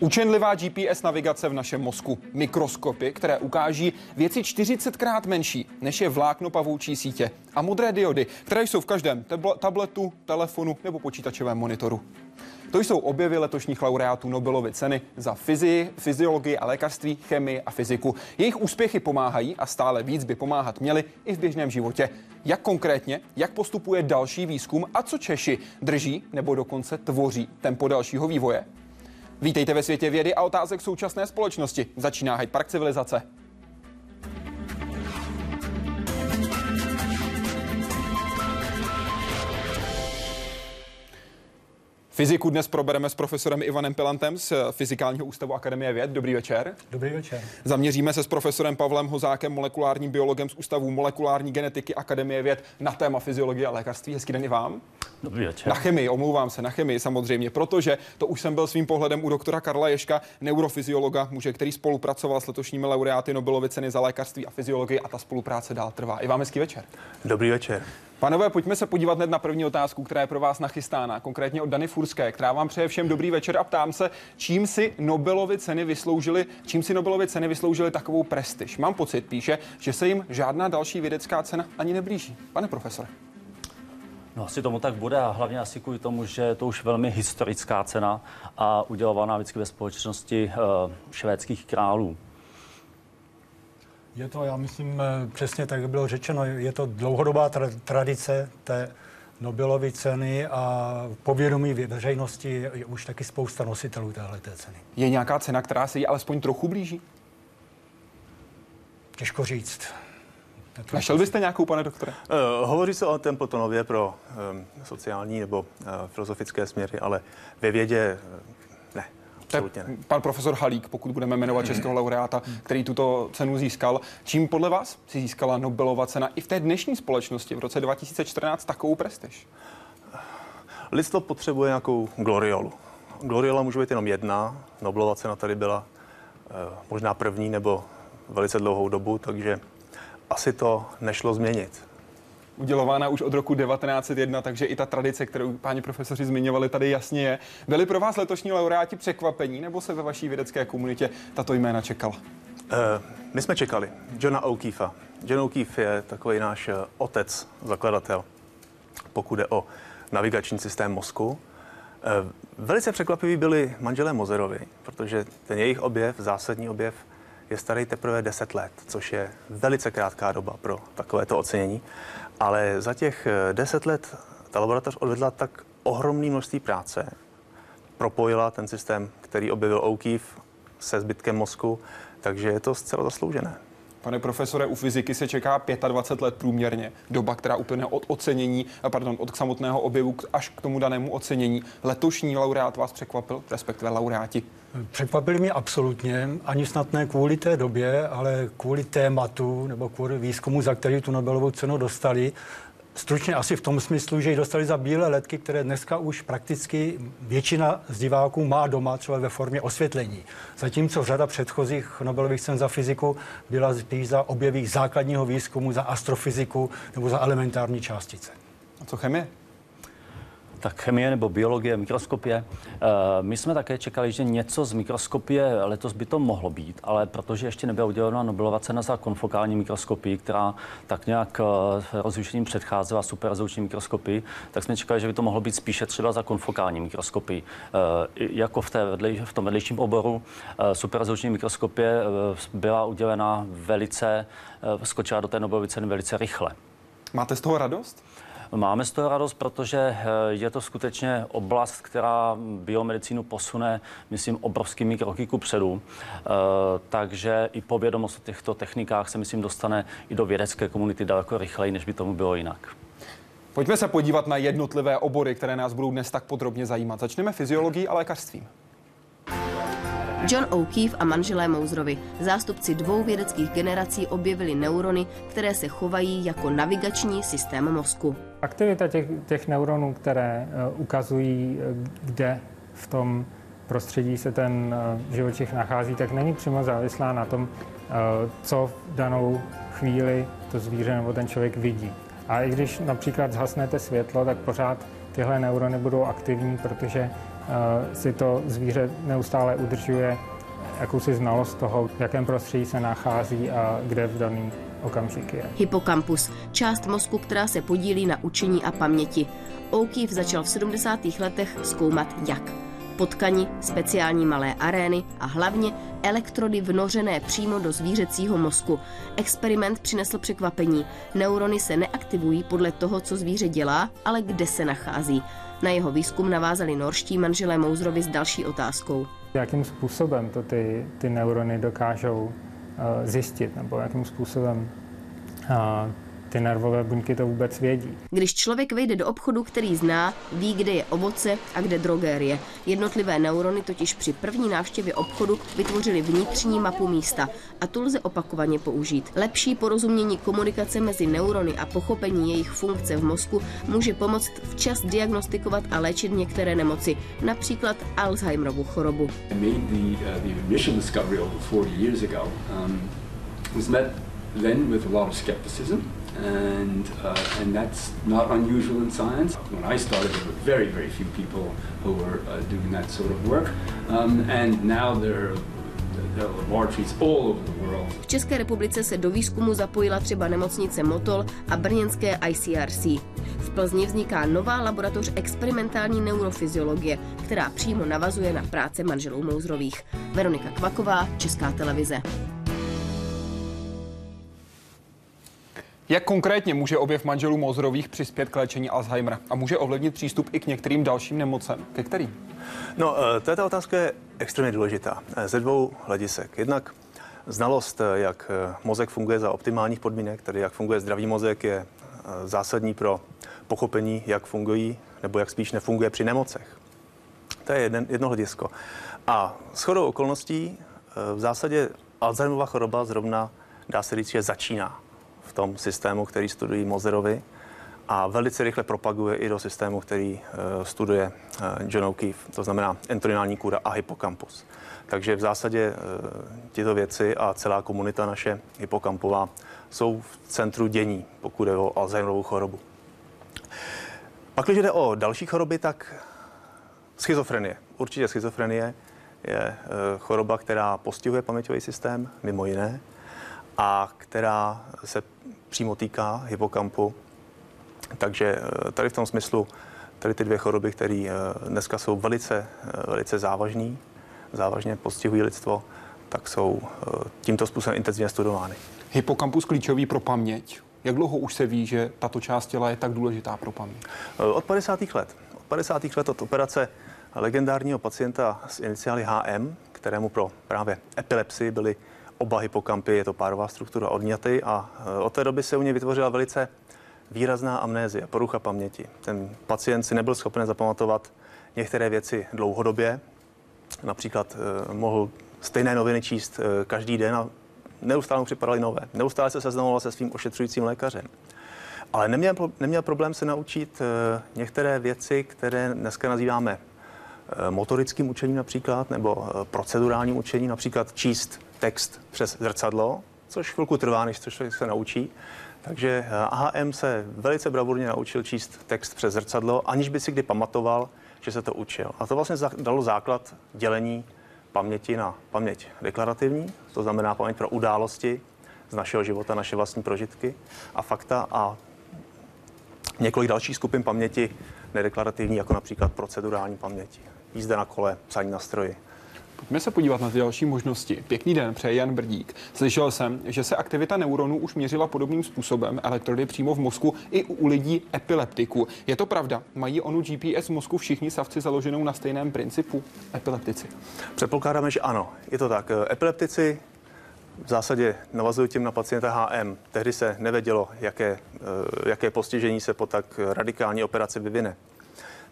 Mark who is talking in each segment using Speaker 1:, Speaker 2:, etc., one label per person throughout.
Speaker 1: Učenlivá GPS navigace v našem mozku, mikroskopy, které ukáží věci 40krát menší, než je vlákno pavoučí sítě a modré diody, které jsou v každém tabletu, telefonu nebo počítačovém monitoru. To jsou objevy letošních laureátů Nobelovy ceny za fyzii, fyziologii a lékařství, chemii a fyziku. Jejich úspěchy pomáhají a stále víc by pomáhat měli i v běžném životě. Jak konkrétně, jak postupuje další výzkum a co Češi drží nebo dokonce tvoří tempo dalšího vývoje? Vítejte ve světě vědy a otázek současné společnosti. Začíná Hyde Park civilizace. Fyziku dnes probereme s profesorem Ivanem Pilantem z Fyzikálního ústavu Akademie věd. Dobrý večer.
Speaker 2: Dobrý večer.
Speaker 1: Zaměříme se s profesorem Pavlem Hozákem, molekulárním biologem z Ústavu molekulární genetiky Akademie věd na téma fyziologie a lékařství. Hezký den i vám.
Speaker 3: Dobrý večer.
Speaker 1: Na chemii, omlouvám se, na chemii samozřejmě, protože to už jsem byl svým pohledem u doktora Karla Ješka, neurofyziologa, muže, který spolupracoval s letošními laureáty Nobelovy ceny za lékařství a fyziologii a ta spolupráce dál trvá. I vám hezký večer.
Speaker 4: Dobrý večer.
Speaker 1: Panové, pojďme se podívat hned na první otázku, která je pro vás nachystána, konkrétně od Dany Furské, která vám přeje všem dobrý večer a ptám se, čím si Nobelovy ceny vysloužili, čím si Nobelovy ceny vysloužili takovou prestiž. Mám pocit, píše, že se jim žádná další vědecká cena ani neblíží. Pane profesore.
Speaker 3: No asi tomu tak bude a hlavně asi kvůli tomu, že je to už velmi historická cena a udělovaná vždycky ve společnosti uh, švédských králů.
Speaker 2: Je to, já myslím, eh, přesně tak, jak bylo řečeno, je to dlouhodobá tra- tradice té Nobelovy ceny a povědomí veřejnosti je už taky spousta nositelů téhle ceny.
Speaker 1: Je nějaká cena, která se jí alespoň trochu blíží?
Speaker 2: Těžko říct.
Speaker 1: Našel byste nějakou, pane doktore?
Speaker 4: Uh, hovoří se o Templetonově pro um, sociální nebo uh, filozofické směry, ale ve vědě uh. Absolutně ne.
Speaker 1: Pan profesor Halík, pokud budeme jmenovat českého laureáta, který tuto cenu získal. Čím podle vás si získala Nobelova cena i v té dnešní společnosti v roce 2014 takovou prestiž?
Speaker 4: Lidstvo potřebuje nějakou gloriolu. Gloriola může být jenom jedna. Nobelova cena tady byla uh, možná první nebo velice dlouhou dobu, takže asi to nešlo změnit.
Speaker 1: Udělována už od roku 1901, takže i ta tradice, kterou páni profesoři zmiňovali, tady jasně je. Byli pro vás letošní laureáti překvapení, nebo se ve vaší vědecké komunitě tato jména čekala? Uh,
Speaker 4: my jsme čekali Johna O'Keefea. John O'Keefe je takový náš otec, zakladatel, pokud je o navigační systém mozku. Velice překvapivý byli manželé Mozerovi, protože ten jejich objev, zásadní objev, je starý teprve 10 let, což je velice krátká doba pro takovéto ocenění. Ale za těch 10 let ta laboratoř odvedla tak ohromné množství práce, propojila ten systém, který objevil O'Keefe se zbytkem mozku, takže je to zcela zasloužené.
Speaker 1: Pane profesore, u fyziky se čeká 25 let průměrně. Doba, která uplyne od ocenění, pardon, od samotného objevu až k tomu danému ocenění. Letošní laureát vás překvapil, respektive laureáti?
Speaker 2: Překvapili mě absolutně, ani snad ne kvůli té době, ale kvůli tématu nebo kvůli výzkumu, za který tu Nobelovou cenu dostali. Stručně asi v tom smyslu, že ji dostali za bílé letky, které dneska už prakticky většina z diváků má doma, třeba ve formě osvětlení. Zatímco řada předchozích Nobelových cen za fyziku byla spíš za objevy základního výzkumu, za astrofyziku nebo za elementární částice.
Speaker 1: A co chemie?
Speaker 3: Tak chemie nebo biologie, mikroskopie. Eh, my jsme také čekali, že něco z mikroskopie letos by to mohlo být, ale protože ještě nebyla udělena Nobelova cena za konfokální mikroskopii, která tak nějak eh, rozlišením předcházela superrezoluční mikroskopii, tak jsme čekali, že by to mohlo být spíše třeba za konfokální mikroskopii. Eh, jako v, té vedlej, v tom vedlejším oboru superrezoluční mikroskopie byla udělena velice, skočila do té Nobelovy ceny velice rychle.
Speaker 1: Máte z toho radost?
Speaker 3: Máme z toho radost, protože eh, je to skutečně oblast, která biomedicínu posune, myslím, obrovskými kroky ku předu. Eh, takže i povědomost o těchto technikách se, myslím, dostane i do vědecké komunity daleko rychleji, než by tomu bylo jinak.
Speaker 1: Pojďme se podívat na jednotlivé obory, které nás budou dnes tak podrobně zajímat. Začneme fyziologií a lékařstvím.
Speaker 5: John O'Keefe a manželé Mouserovi, zástupci dvou vědeckých generací, objevili neurony, které se chovají jako navigační systém mozku.
Speaker 6: Aktivita těch, těch neuronů, které uh, ukazují, uh, kde v tom prostředí se ten uh, živočich nachází, tak není přímo závislá na tom, co v danou chvíli to zvíře nebo ten člověk vidí. A i když například zhasnete světlo, tak pořád tyhle neurony budou aktivní, protože si to zvíře neustále udržuje jakousi znalost toho, v jakém prostředí se nachází a kde v daný okamžik je.
Speaker 5: Hippocampus, část mozku, která se podílí na učení a paměti. O'Keefe začal v 70. letech zkoumat jak. Potkani, speciální malé arény a hlavně elektrody vnořené přímo do zvířecího mozku. Experiment přinesl překvapení. Neurony se neaktivují podle toho, co zvíře dělá, ale kde se nachází. Na jeho výzkum navázali norští manželé Mouzrovi s další otázkou.
Speaker 6: Jakým způsobem to ty, ty neurony dokážou zjistit, nebo jakým způsobem uh, ty nervové buňky to vůbec vědí.
Speaker 5: Když člověk vejde do obchodu, který zná, ví, kde je ovoce a kde drogérie. Jednotlivé neurony totiž při první návštěvě obchodu vytvořily vnitřní mapu místa a tu lze opakovaně použít. Lepší porozumění komunikace mezi neurony a pochopení jejich funkce v mozku může pomoct včas diagnostikovat a léčit některé nemoci, například Alzheimerovu chorobu. then with a lot of skepticism
Speaker 7: and uh, and that's not unusual in science. When I started, there were very very few people who were uh, doing that sort of work, um, and now there.
Speaker 5: V České republice se do výzkumu zapojila třeba nemocnice Motol a brněnské ICRC. V Plzni vzniká nová laboratoř experimentální neurofyziologie, která přímo navazuje na práce manželů Mouzrových. Veronika Kvaková, Česká televize.
Speaker 1: Jak konkrétně může objev manželů Mozrových přispět k léčení Alzheimera a může ovlivnit přístup i k některým dalším nemocem? Ke kterým?
Speaker 4: No, eh, tato otázka je extrémně důležitá eh, ze dvou hledisek. Jednak znalost, eh, jak mozek funguje za optimálních podmínek, tedy jak funguje zdravý mozek, je zásadní pro pochopení, jak fungují nebo jak spíš nefunguje při nemocech. To je jeden, jedno hledisko. A shodou okolností v zásadě Alzheimerova choroba zrovna dá se říct, že začíná v tom systému, který studují Mozerovi a velice rychle propaguje i do systému, který uh, studuje uh, John O'Keefe, to znamená entrinální kůra a hypokampus. Takže v zásadě uh, tyto věci a celá komunita naše hypokampová jsou v centru dění, pokud je o Alzheimerovou chorobu. Pak, když jde o další choroby, tak schizofrenie. Určitě schizofrenie je choroba, která postihuje paměťový systém, mimo jiné, a která se přímo týká hypokampu. Takže eh, tady v tom smyslu tady ty dvě choroby, které eh, dneska jsou velice, eh, velice závažné, závažně postihují lidstvo, tak jsou tímto způsobem intenzivně studovány.
Speaker 1: Hypokampus klíčový pro paměť. Jak dlouho už se ví, že tato část těla je tak důležitá pro paměť?
Speaker 4: Od 50. let. Od 50. let od operace legendárního pacienta s iniciály HM, kterému pro právě epilepsii byly oba hypokampy, je to párová struktura odňaty a e, od té doby se u něj vytvořila velice výrazná amnézie, porucha paměti. Ten pacient si nebyl schopen zapamatovat některé věci dlouhodobě. Například eh, mohl stejné noviny číst eh, každý den a neustále mu připadaly nové. Neustále se seznamoval se svým ošetřujícím lékařem. Ale neměl, neměl problém se naučit eh, některé věci, které dneska nazýváme motorickým učením například, nebo procedurálním učením, například číst text přes zrcadlo, což chvilku trvá, než to člověk se naučí. Takže AHM se velice bravurně naučil číst text přes zrcadlo, aniž by si kdy pamatoval, že se to učil. A to vlastně dalo základ dělení paměti na paměť deklarativní, to znamená paměť pro události z našeho života, naše vlastní prožitky a fakta a několik dalších skupin paměti nedeklarativní, jako například procedurální paměť, jízda na kole, psaní na stroji.
Speaker 1: Pojďme se podívat na ty další možnosti. Pěkný den, přeje Jan Brdík. Slyšel jsem, že se aktivita neuronů už měřila podobným způsobem, elektrody přímo v mozku i u lidí epileptiku. Je to pravda? Mají onu GPS v mozku všichni savci založenou na stejném principu? Epileptici.
Speaker 4: Předpokládáme, že ano. Je to tak. Epileptici v zásadě navazují tím na pacienta HM. Tehdy se nevědělo, jaké, eh, jaké postižení se po tak radikální operaci vyvine.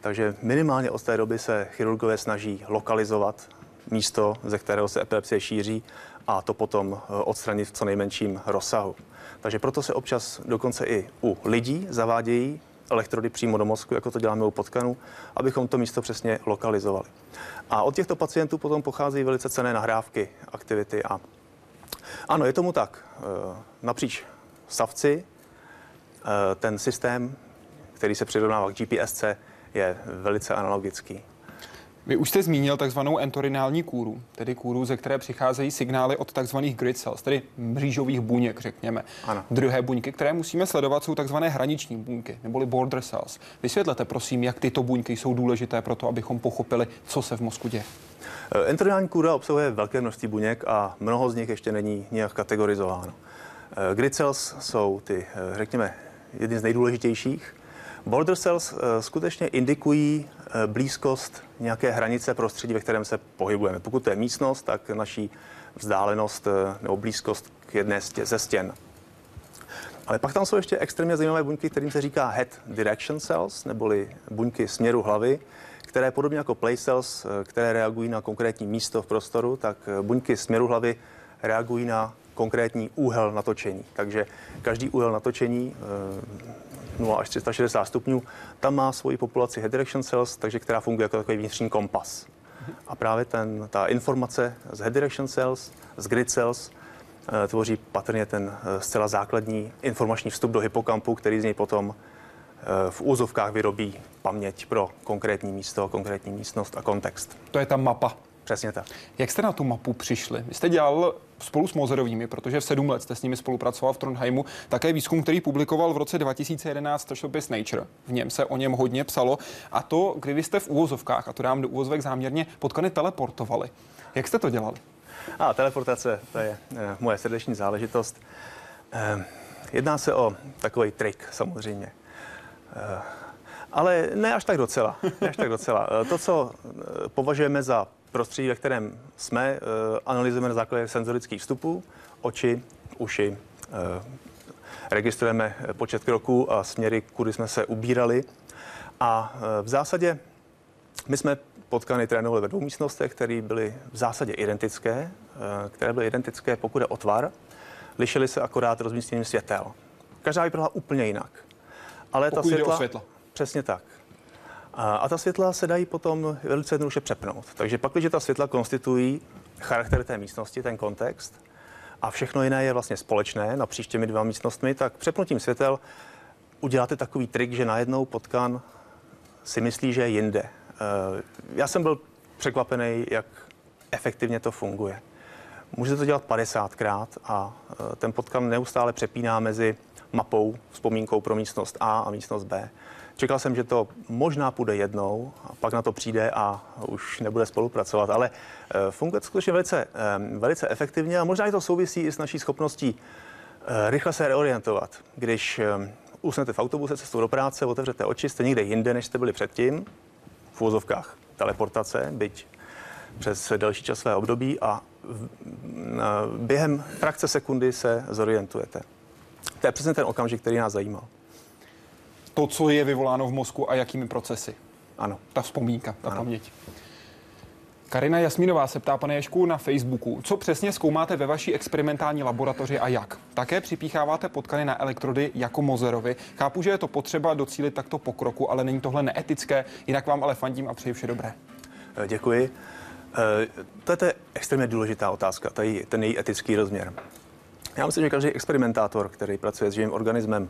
Speaker 4: Takže minimálně od té doby se chirurgové snaží lokalizovat místo, ze kterého se epilepsie šíří a to potom eh, odstranit v co nejmenším rozsahu. Takže proto se občas dokonce i u lidí zavádějí elektrody přímo do mozku, jako to děláme u potkanů, abychom to místo přesně lokalizovali. A od těchto pacientů potom pocházejí velice cené nahrávky, aktivity a ano, je tomu tak. Eh, napříč savci eh, ten systém, který se přirovnává k GPSC, je velice analogický.
Speaker 1: Vy už jste zmínil takzvanou entorinální kůru, tedy kůru, ze které přicházejí signály od takzvaných grid cells, tedy mřížových buněk, řekněme.
Speaker 4: Ano.
Speaker 1: Druhé buňky, které musíme sledovat, jsou takzvané hraniční buňky, neboli border cells. Vysvětlete prosím, jak tyto buňky jsou důležité pro to, abychom pochopili, co se v mozku děje.
Speaker 4: Eh, Enteronální kůra obsahuje velké množství buněk a mnoho z nich ještě není nějak kategorizováno. Eh, Grid cells jsou ty, eh, řekněme, jedny z nejdůležitějších. Border cells eh, skutečně indikují eh, blízkost nějaké hranice prostředí, ve kterém se pohybujeme. Pokud to je místnost, tak naší vzdálenost eh, nebo blízkost k jedné ze stěn. Ale pak tam jsou ještě extrémně zajímavé buňky, kterým se říká head direction cells, neboli buňky směru hlavy, které podobně jako play cells, které reagují na konkrétní místo v prostoru, tak buňky směru hlavy reagují na konkrétní úhel natočení. Takže každý úhel natočení 0 až 360 stupňů, tam má svoji populaci head direction cells, takže která funguje jako takový vnitřní kompas. A právě ten, ta informace z head direction cells, z grid cells, eh, tvoří patrně ten eh, zcela základní informační vstup do hypokampu, který z něj potom eh, v úzovkách vyrobí paměť pro konkrétní místo, konkrétní místnost a kontext.
Speaker 1: To je ta mapa.
Speaker 4: Přesně tak.
Speaker 1: Jak jste na tu mapu přišli? Vy jste dělal spolu s Mozerovými, protože v sedm let jste s nimi spolupracoval v Trondheimu, také výzkum, který publikoval v roce 2011 časopis Nature. V něm se o něm hodně psalo. A to, kdy vy jste v úvozovkách, a to dám do úvozovek záměrně, potkany teleportovali. Jak jste to dělali?
Speaker 4: A teleportace, to je e, moje srdeční záležitost. E, jedná se o takový trik, samozřejmě. E, ale ne až tak docela. Ne až tak docela. To, co považujeme za prostředí, ve kterém jsme, e, analyzujeme na základě senzorických vstupů, oči, uši, e, registrujeme počet kroků a směry, kudy jsme se ubírali. A v zásadě my jsme potkany trénovali ve dvou místnostech, které byly v zásadě identické, eh, které byly identické, pokud je o tvar. Lišily se akorát rozmístěním světel. Každá vypadala úplně jinak. Ale
Speaker 1: Pokud jde o světla.
Speaker 4: Přesně tak. A, a ta světla se dají potom velice jednoduše přepnout. Takže pak, když ta světla konstituují charakter té místnosti, ten kontext, a všechno jiné je vlastně společné napříč těmi dvěma místnostmi, tak přepnutím světel uděláte takový trik, že najednou potkan si myslí, že je jinde. Eh, Já jsem byl překvapený, jak efektivně to funguje. Můžete to dělat 50krát a eh, ten potkan neustále přepíná mezi mapou, vzpomínkou pro místnost A a místnost B. Čekal jsem, že to možná půjde jednou, a pak na to přijde a už nebude spolupracovat, ale eh, funguje to skutečně velice, eh, velice efektivně a možná i to souvisí i s naší schopností eh, rychle se reorientovat. Když usnete v autobuse cestou do práce, otevřete oči, jste někde jinde, než jste byli předtím, v úvozovkách teleportace, byť přes delší časové období a během frakce sekundy se zorientujete. To je přesně ten okamžik, který nás zajímal.
Speaker 1: To, co je vyvoláno v mozku a jakými procesy.
Speaker 4: Ano.
Speaker 1: Ta vzpomínka, ta
Speaker 4: Ano.
Speaker 1: paměť. Karina Jasminová se ptá, pane Ješku, na Facebooku, co přesně zkoumáte ve vaší experimentální laboratoři a jak? Také připícháváte potkany na elektrody jako Mozerovi. Chápu, že je to potřeba docílit takto pokroku, ale není tohle neetické, jinak vám ale fandím a přeji vše dobré.
Speaker 4: Eh, Děkuji. Eh, To je, extrémně důležitá otázka, tady ten její etický rozměr. Já myslím, že každý experimentátor, který pracuje s živým organismem,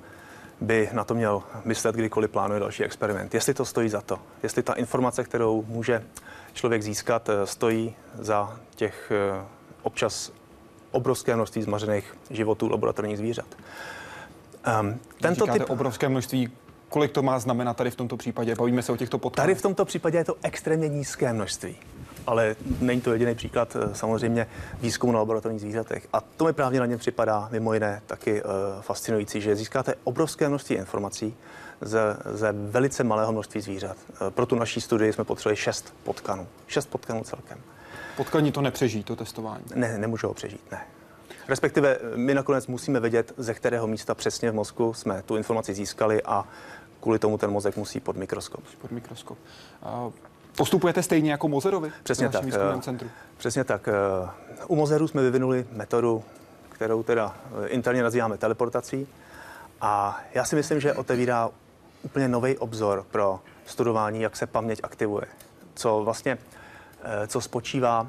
Speaker 4: by na to měl myslet, kdykoliv plánuje další experiment. Jestli to stojí za to, jestli ta informace, kterou může člověk získat, eh, stojí za těch eh, občas obrovské množství zmařených životů laboratorních zvířat. Um,
Speaker 1: Tento Říkáte typ... obrovské množství, kolik to má znamenat tady v tomto případě? Bavíme se o těchto potkanech.
Speaker 4: Tady v tomto případě je to extrémně nízké množství. Ale není to jediný příklad eh, samozřejmě výzkumu na laboratorních zvířatech. A to mi právě na něm připadá mimo jiné taky uh, fascinující, že získáte obrovské množství informací ze, ze velice malého množství zvířat. Uh, pro tu naší studii jsme potřebovali šest potkanů. Šest potkanů celkem.
Speaker 1: Potkani to nepřežijí, to testování.
Speaker 4: Ne, nemůžou ho přežít, ne. Respektive eh, my nakonec musíme vědět, ze kterého místa přesně v mozku jsme tu informaci získali a kvůli tomu ten mozek musí pod mikroskop.
Speaker 1: Pod mikroskop. A postupujete stejně jako Mozerovi?
Speaker 4: Přesně tak. eh,
Speaker 1: centru.
Speaker 4: Přesně tak. eh, U Mozeru jsme vyvinuli metodu, kterou teda eh, interně nazýváme teleportací. A já si myslím, že otevírá úplně nový obzor pro studování, jak se paměť aktivuje. Co vlastně, co spočívá,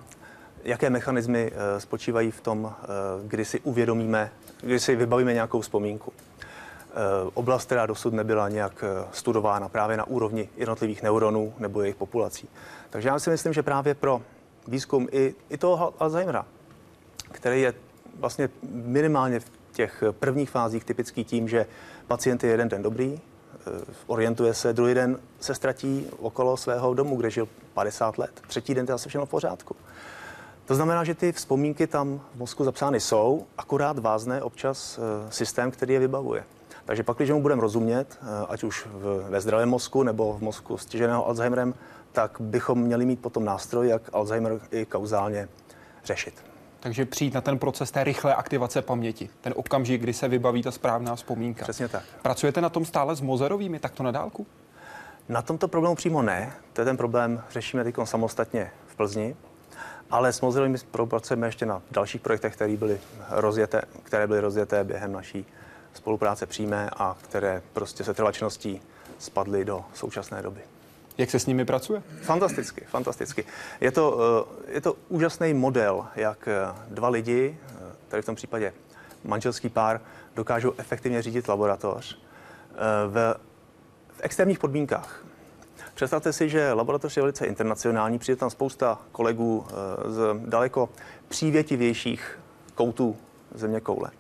Speaker 4: jaké mechanismy spočívají v tom, kdy si uvědomíme, kdy si vybavíme nějakou vzpomínku. Eh, oblast, která dosud nebyla nějak studována právě na úrovni jednotlivých neuronů nebo jejich populací. Takže já si myslím, že právě pro výzkum i, i toho Alzheimera, který je vlastně minimálně v těch prvních fázích typický tím, že pacient je jeden den dobrý, Eh, orientuje se, druhý den se ztratí okolo svého domu, kde žil 50 let. Třetí den to zase všechno v pořádku. To znamená, že ty vzpomínky tam v mozku zapsány jsou, akorát vázne občas eh, systém, který je vybavuje. Takže pak, když mu budeme rozumět, eh, ať už ve zdravém mozku nebo v mozku stěženého Alzheimerem, tak bychom měli mít potom nástroj, jak Alzheimer i kauzálně řešit.
Speaker 1: Takže přijít na ten proces té rychlé aktivace paměti, ten okamžik, kdy se vybaví ta správná vzpomínka.
Speaker 4: Přesně tak.
Speaker 1: Pracujete na tom stále s Mozerovými takto na dálku?
Speaker 4: Na tomto problému přímo ne. To je ten problém, řešíme teď samostatně v Plzni. Ale s Mozerovými spolupracujeme ještě na dalších projektech, které byly rozjeté, které byly rozjeté během naší spolupráce přímé a které prostě se trvačností spadly do současné doby.
Speaker 1: Jak se s nimi pracuje?
Speaker 4: Fantasticky, fantasticky. Je to, eh, je to úžasný model, jak eh, dva lidi, eh, tady v tom případě manželský pár, dokážou efektivně řídit laboratoř v, v extrémních podmínkách. Představte si, že laboratoř je velice internacionální, přijde tam spousta kolegů z daleko přívětivějších koutů země koule.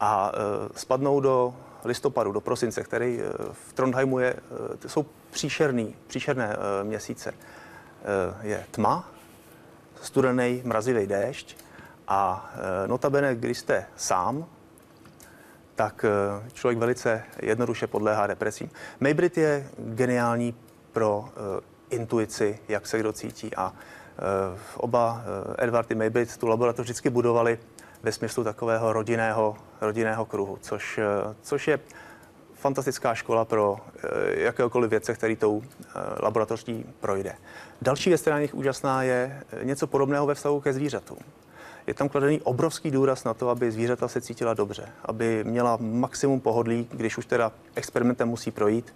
Speaker 4: A spadnou do listopadu, do prosince, který v Trondheimu je, jsou příšerný, příšerné měsíce je tma, studený, mrazivý déšť a notabene, když jste sám, tak člověk velice jednoduše podléhá depresím. Maybrit je geniální pro intuici, jak se kdo cítí a oba Edward i Maybrit tu laboratoř vždycky budovali ve smyslu takového rodinného, rodinného kruhu, což, uh, což je fantastická škola pro eh, jakéhokoliv věce, který tou eh, laboratoří projde. Další věc, která je úžasná, je eh, něco podobného ve vztahu ke zvířatům. Je tam kladený obrovský důraz na to, aby zvířata se cítila dobře, aby měla maximum pohodlí, když už teda experimentem musí projít,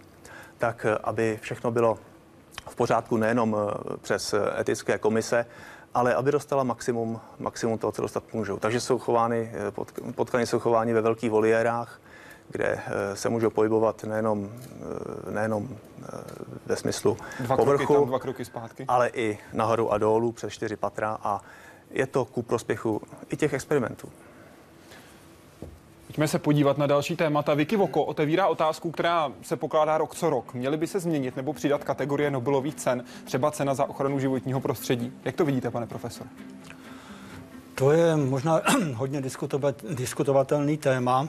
Speaker 4: tak aby všechno bylo v pořádku nejenom přes etické komise, ale aby dostala maximum, maximum toho, co dostat můžou. Takže jsou chovány, potkany jsou chovány ve velkých voliérách, kde eh, se můžou pohybovat nejenom, eh, nejenom eh, ve smyslu
Speaker 1: dva
Speaker 4: povrchu,
Speaker 1: kroky tam, dva kroky zpátky.
Speaker 4: ale i nahoru a dolů přes čtyři patra a je to ku prospěchu i těch experimentů.
Speaker 1: Pojďme se podívat na další témata. Voko otevírá otázku, která se pokládá rok co rok. Měly by se změnit nebo přidat kategorie Nobelových cen, třeba cena za ochranu životního prostředí. Jak to vidíte, pane profesor?
Speaker 2: To je možná hodně diskutovat, diskutovatelný téma.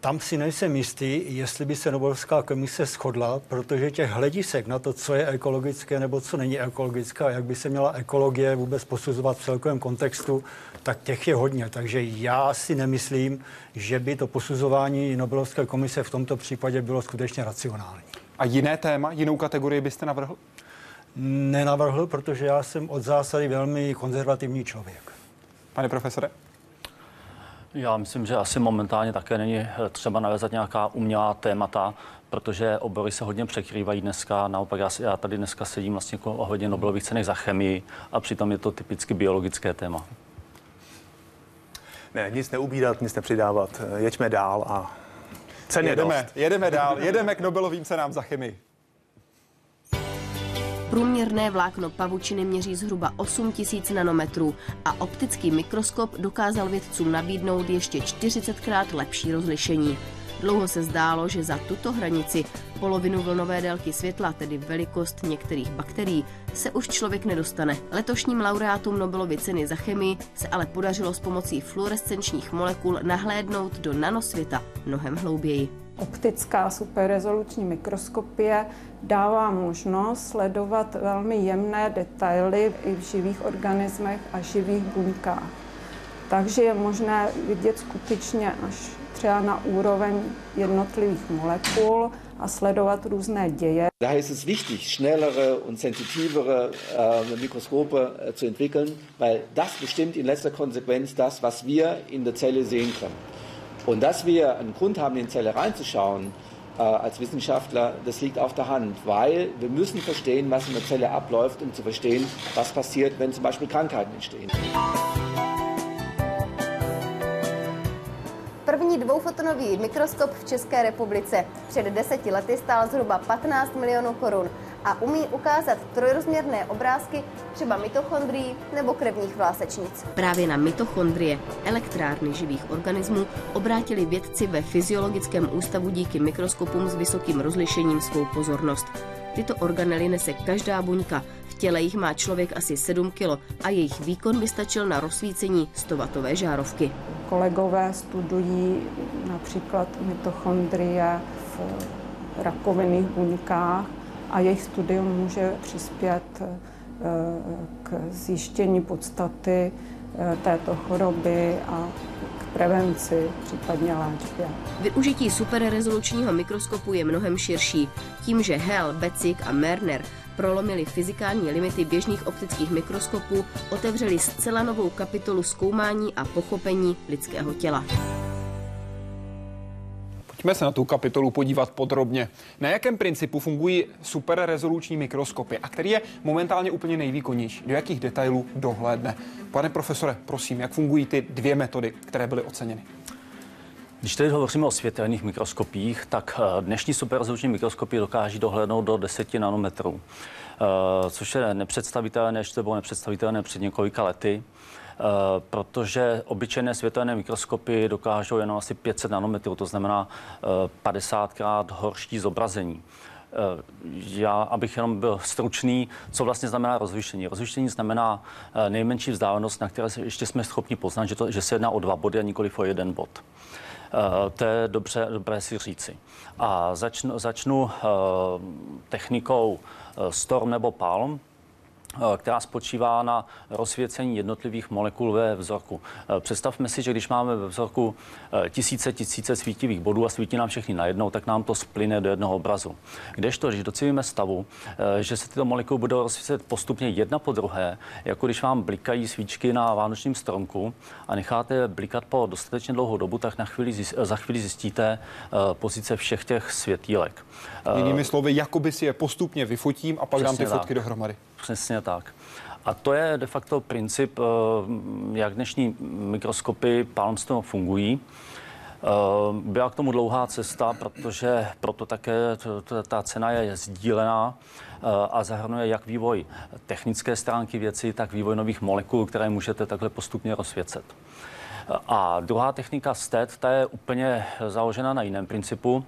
Speaker 2: Tam si nejsem jistý, jestli by se Nobelovská komise shodla, protože těch hledisek na to, co je ekologické nebo co není ekologické, jak by se měla ekologie vůbec posuzovat v celkovém kontextu, tak těch je hodně. Takže já si nemyslím, že by to posuzování Nobelovské komise v tomto případě bylo skutečně racionální.
Speaker 1: A jiné téma, jinou kategorii byste navrhl?
Speaker 2: Nenavrhl, protože já jsem od zásady velmi konzervativní člověk.
Speaker 1: Pane profesore?
Speaker 3: Já myslím, že asi momentálně také není eh, třeba navezat nějaká umělá témata, protože obory se hodně překrývají dneska. Naopak já, já tady dneska sedím vlastně jako ohledně Nobelových cenek za chemii a přitom je to typicky biologické téma.
Speaker 4: Ne, nic neubírat, nic nepřidávat. Jeďme dál a cen
Speaker 1: jedeme,
Speaker 4: dost.
Speaker 1: jedeme dál, jedeme k Nobelovým cenám za chemii.
Speaker 5: Průměrné vlákno pavučiny měří zhruba 8000 nanometrů a optický mikroskop dokázal vědcům nabídnout ještě 40krát lepší rozlišení. Dlouho se zdálo, že za tuto hranici, polovinu vlnové délky světla, tedy velikost některých bakterií, se už člověk nedostane. Letošním laureátům Nobelovy ceny za chemii se ale podařilo s pomocí fluorescenčních molekul nahlédnout do nanosvěta mnohem hlouběji.
Speaker 8: Optická superrezoluční mikroskopie dává možnost sledovat velmi jemné detaily i v živých organismech a živých buňkách. Takže je možné vidět skutečně až třeba na úroveň jednotlivých molekul a sledovat různé děje.
Speaker 9: Da ist es wichtig, schnellere und sensitivere äh, Mikroskope äh, zu entwickeln, weil das bestimmt in letzter Konsequenz das, was wir in der Zelle sehen können. Und dass wir einen Grund haben, in die Zelle reinzuschauen, äh, als Wissenschaftler, das liegt auf der Hand, weil wir müssen verstehen, was in der Zelle abläuft, um zu verstehen, was passiert, wenn zum Beispiel Krankheiten entstehen.
Speaker 10: První dvoufotonový mikroskop v České republice. Před deseti lety stál zhruba 15 milionů korun a umí ukázat trojrozměrné obrázky třeba mitochondrií nebo krevních vlásečnic.
Speaker 5: Právě na mitochondrie, elektrárny živých organismů, obrátili vědci ve Fyziologickém ústavu díky mikroskopům s vysokým rozlišením svou pozornost. Tyto organely nese každá buňka. Těle jich má člověk asi 7 kg a jejich výkon by stačil na rozsvícení 100 žárovky.
Speaker 8: Kolegové studují například mitochondrie v rakovinných buňkách a jejich studium může přispět eh, k zjištění podstaty eh, této choroby a k prevenci, případně léčbě.
Speaker 5: Využití superrezolučního mikroskopu je mnohem širší. Tím, že Hell, Becik a Merner prolomili fyzikální limity běžných optických mikroskopů, otevřeli zcela novou kapitolu zkoumání a pochopení lidského těla.
Speaker 1: Pojďme se na tu kapitolu podívat podrobně. Na jakém principu fungují superrezoluční mikroskopy a který je momentálně úplně nejvýkonnější? Do jakých detailů dohlédne? Pane profesore, prosím, jak fungují ty dvě metody, které byly oceněny?
Speaker 3: Když tedy hovoříme o světelných mikroskopích, tak eh, dnešní superrezoluční mikroskopy dokáží dohlédnout do 10 nanometrů, eh, což je nepředstavitelné, než to bylo nepředstavitelné před několika lety. Eh, protože obyčejné světelné mikroskopy dokážou jenom asi 500 nanometrů, to znamená 50krát eh, horší zobrazení. Já, abych jenom byl stručný, co vlastně znamená rozlišení. Rozlišení znamená nejmenší vzdálenost, na které ještě jsme schopni poznat, že, to, že se jedná o dva body a nikoli o jeden bod. To je dobře, dobré si říci. A začnu, začnu technikou Storm nebo Palm, Eh, která spočívá na rozsvěcení jednotlivých molekul ve vzorku. Eh, představme si, že když máme ve vzorku eh, tisíce, tisíce svítivých bodů a svítí nám všechny najednou, tak nám to splyne do jednoho obrazu. Kdežto, když docílíme stavu, že se tyto molekuly budou rozsvícet postupně jedna po druhé, jako když vám blikají svíčky na vánočním stromku a necháte je blikat po dostatečně dlouhou dobu, tak na chvíli, za chvíli zjistíte pozice všech těch světílek.
Speaker 1: Jinými slovy, jakoby si je postupně vyfotím a pak Přesně dám ty fotky tak. dohromady.
Speaker 3: Přesně tak. A to je de facto princip, eh, jak dnešní mikroskopy Palmstone fungují. Eh, byla k tomu dlouhá cesta, protože proto také ta cena je sdílená eh, a zahrnuje jak vývoj technické stránky věci, tak vývoj nových molekul, které můžete takhle postupně rozsvěcet. A druhá technika STED, ta je úplně založena na jiném principu.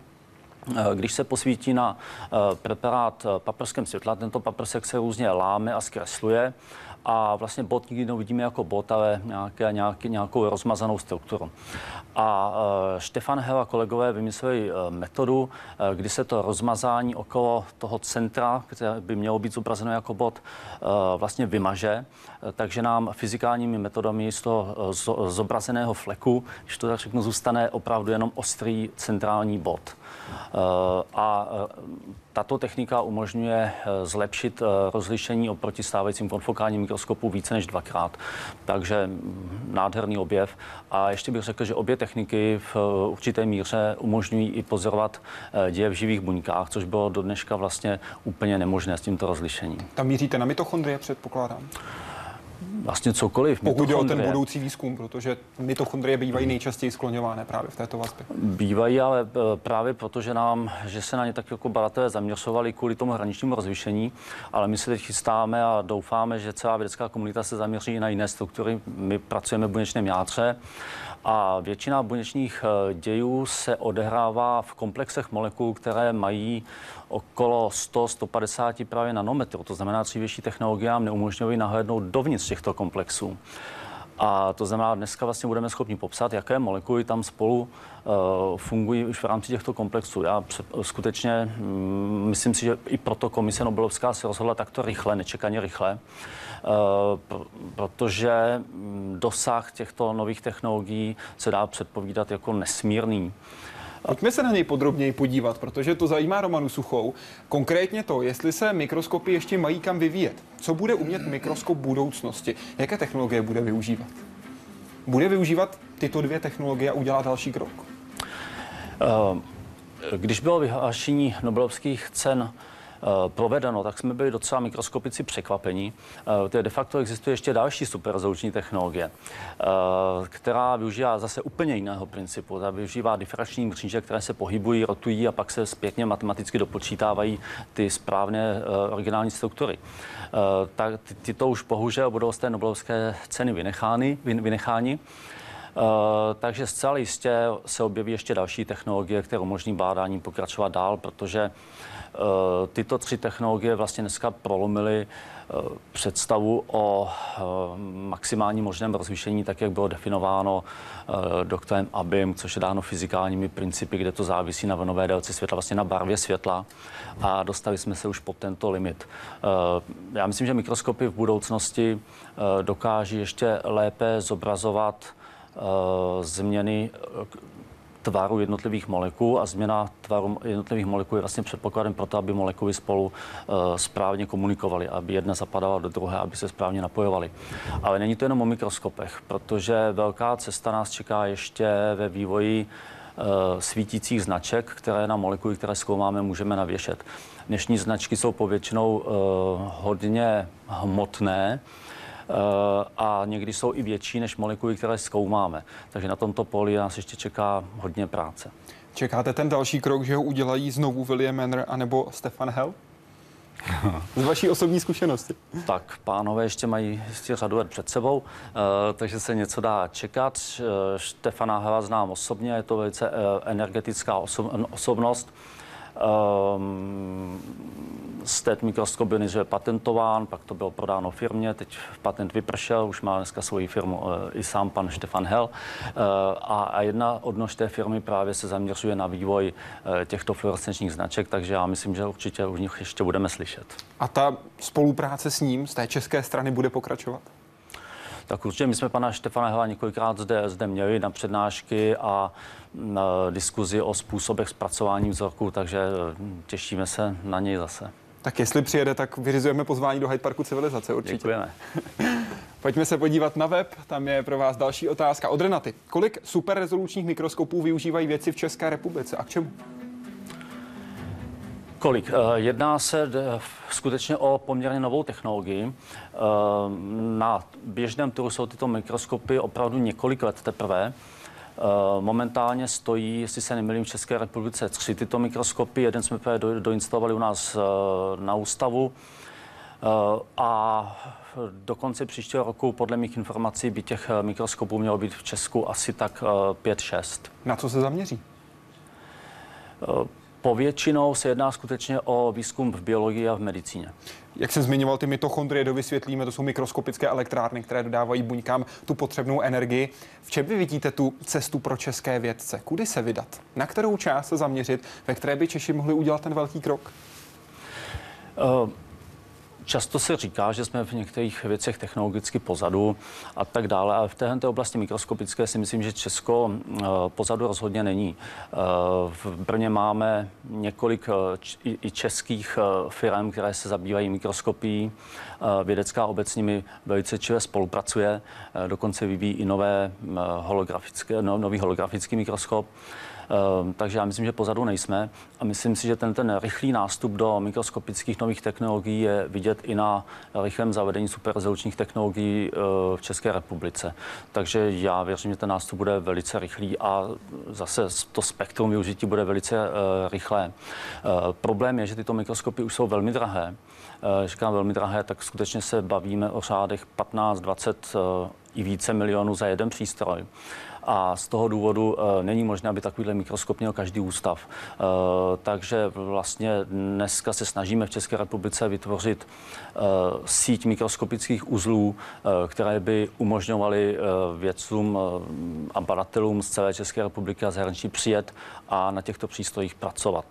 Speaker 3: Eh, když se posvítí na eh, preparát eh, paprském světla, tento paprsek se různě láme a zkresluje a vlastně bod nikdy neuvidíme jako bod, ale nějaké, nějaký, nějakou rozmazanou strukturu. A Štefan Hel a kolegové vymysleli metodu, kdy se to rozmazání okolo toho centra, které by mělo být zobrazeno jako bod, vlastně vymaže, takže nám fyzikálními metodami z toho zobrazeného fleku, když to tak řeknu, zůstane opravdu jenom ostrý centrální bod. Uh, a uh, tato technika umožňuje eh, zlepšit eh, rozlišení oproti stávajícím konfokálním mikroskopu více než dvakrát. Takže mm, nádherný objev. A ještě bych řekl, že obě techniky v eh, určité míře umožňují i pozorovat děje v živých buňkách, což bylo do dneška vlastně úplně nemožné s tímto rozlišením.
Speaker 1: Tam míříte na mitochondrie, předpokládám?
Speaker 3: Vlastně cokoliv.
Speaker 1: Pokud jde o ten budoucí výzkum, protože mitochondrie bývají nejčastěji skloňované právě v této vazbě.
Speaker 3: Bývají, ale e, právě protože nám, že se na ně tak jako badatelé zaměřovali kvůli tomu hraničnímu rozlišení, ale my se teď chystáme a doufáme, že celá vědecká komunita se zaměří na jiné struktury. My pracujeme v buněčném jádře a většina buněčných e, dějů se odehrává v komplexech molekul, které mají okolo 100-150 právě nanometrů. To znamená, dřívější technologie nám neumožňují nahlédnout dovnitř těchto komplexů. A to znamená, dneska vlastně budeme schopni popsat, jaké molekuly tam spolu uh, fungují už v rámci těchto komplexů. Já skutečně um, myslím si, že i proto komise Nobelovská se rozhodla takto rychle, nečekaně rychle, pr- protože um, dosah těchto nových technologií se dá předpovídat jako nesmírný.
Speaker 1: Pojďme se na něj podrobněji podívat, protože to zajímá Romanu Suchou. Konkrétně to, jestli se mikroskopy ještě mají kam vyvíjet. Co bude umět mikroskop budoucnosti? Jaké technologie bude využívat? Bude využívat tyto dvě technologie a udělat další krok?
Speaker 3: Eh, když bylo vyhlášení Nobelovských cen provedeno, tak jsme byli docela mikroskopici překvapení. To je de facto existuje ještě další superrezoluční technologie, která využívá zase úplně jiného principu. Ta využívá difrakční mříže, které se pohybují, rotují a pak se zpětně matematicky dopočítávají ty správné originální struktury. Tak ty, ty to už bohužel budou z té Nobelovské ceny vynechány, vynecháni. Uh, takže zcela jistě se objeví ještě další technologie, které umožní bádáním pokračovat dál, protože uh, tyto tři technologie vlastně dneska prolomily uh, představu o maximálním možném rozlišení, tak jak bylo definováno doktorem Abim, což je dáno fyzikálními principy, kde to závisí na vlnové délce světla, vlastně na barvě světla a dostali jsme se už pod tento limit. Já myslím, že mikroskopy v budoucnosti dokáží ještě lépe zobrazovat Eh, změny eh, tvaru jednotlivých molekul a změna tvaru jednotlivých molekul je vlastně předpokladem pro to, aby molekuly spolu uh, správně komunikovaly, aby jedna zapadala do druhé, aby se správně napojovaly. Ale není to jenom o mikroskopech, protože velká cesta nás čeká ještě ve vývoji uh, svítících značek, které na molekuly, které zkoumáme, můžeme navěšet. Dnešní značky jsou povětšinou uh, hodně hmotné, Eh, a někdy jsou i větší než molekuly, které zkoumáme. Takže na tomto poli nás ještě čeká hodně práce.
Speaker 1: Čekáte ten další krok, že ho udělají znovu William Manner anebo Stefan Hell? Z vaší osobní zkušenosti.
Speaker 3: Tak, pánové ještě mají ještě řadu let před sebou, uh, takže se něco dá čekat. Uh, Stefana Hela znám osobně, je to velice uh, energetická oso- osobnost. Um, STET mikroskop nejdříve patentován, pak to bylo prodáno firmě, teď patent vypršel, už má dneska svoji firmu uh, i sám pan Štefan Hel. Uh, a, jedna odnož té firmy právě se zaměřuje na vývoj uh, těchto fluorescenčních značek, takže já myslím, že určitě u nich ještě budeme slyšet.
Speaker 1: A ta spolupráce s ním z té české strany bude pokračovat?
Speaker 3: Tak určitě my jsme pana Štefana Hela několikrát zde, zde měli na přednášky a na diskuzi o způsobech zpracování vzorků, takže těšíme se na něj zase.
Speaker 1: Tak jestli přijede, tak vyřizujeme pozvání do Hyde Parku civilizace určitě.
Speaker 3: Děkujeme.
Speaker 1: Pojďme se podívat na web, tam je pro vás další otázka. Od Renaty. Kolik superrezolučních mikroskopů využívají věci v České republice a k čemu?
Speaker 3: Kolik? Eh, jedná se skutečně o poměrně novou technologii. Eh, na běžném trhu jsou tyto mikroskopy opravdu několik let teprve. Eh, momentálně stojí, jestli se nemýlím, v České republice tři tyto mikroskopy. Jeden jsme do, doinstalovali u nás na ústavu. A do konce příštího roku, podle mých informací, by těch mikroskopů mělo být v Česku asi tak 5-6.
Speaker 1: Na co se zaměří?
Speaker 3: Povětšinou se jedná skutečně o výzkum v biologii a v medicíně.
Speaker 1: Jak jsem zmiňoval, ty mitochondrie dovysvětlíme, to jsou mikroskopické elektrárny, které dodávají buňkám tu potřebnou energii. V čem vy vidíte tu cestu pro české vědce? Kudy se vydat? Na kterou část se zaměřit, ve které by Češi mohli udělat ten velký krok?
Speaker 3: Uh, Často se říká, že jsme v některých věcech technologicky pozadu a tak dále, ale v této oblasti mikroskopické si myslím, že Česko eh, pozadu rozhodně není. Eh, v Brně máme několik eh, i českých firm, které se zabývají mikroskopií. Vědecká obec s nimi velice čile spolupracuje, dokonce vyvíjí i nové holografické, no, nový holografický mikroskop. Ehm, takže já myslím, že pozadu nejsme a myslím si, že ten, ten rychlý nástup do mikroskopických nových technologií je vidět i na rychlém zavedení superrezolučních technologií eh, v České republice. Takže já věřím, že ten nástup bude velice rychlý a zase to spektrum využití bude velice eh, rychlé. Eh, problém je, že tyto mikroskopy už jsou velmi drahé. Říkám velmi drahé, tak skutečně se bavíme o řádech 15, 20 i více milionů za jeden přístroj a z toho důvodu e, není možné, aby takovýhle mikroskop měl každý ústav. E, takže vlastně dneska se snažíme v České republice vytvořit e, síť mikroskopických uzlů, které by umožňovaly vědcům a badatelům z celé České republiky a zahraničí přijet a na těchto přístrojích pracovat.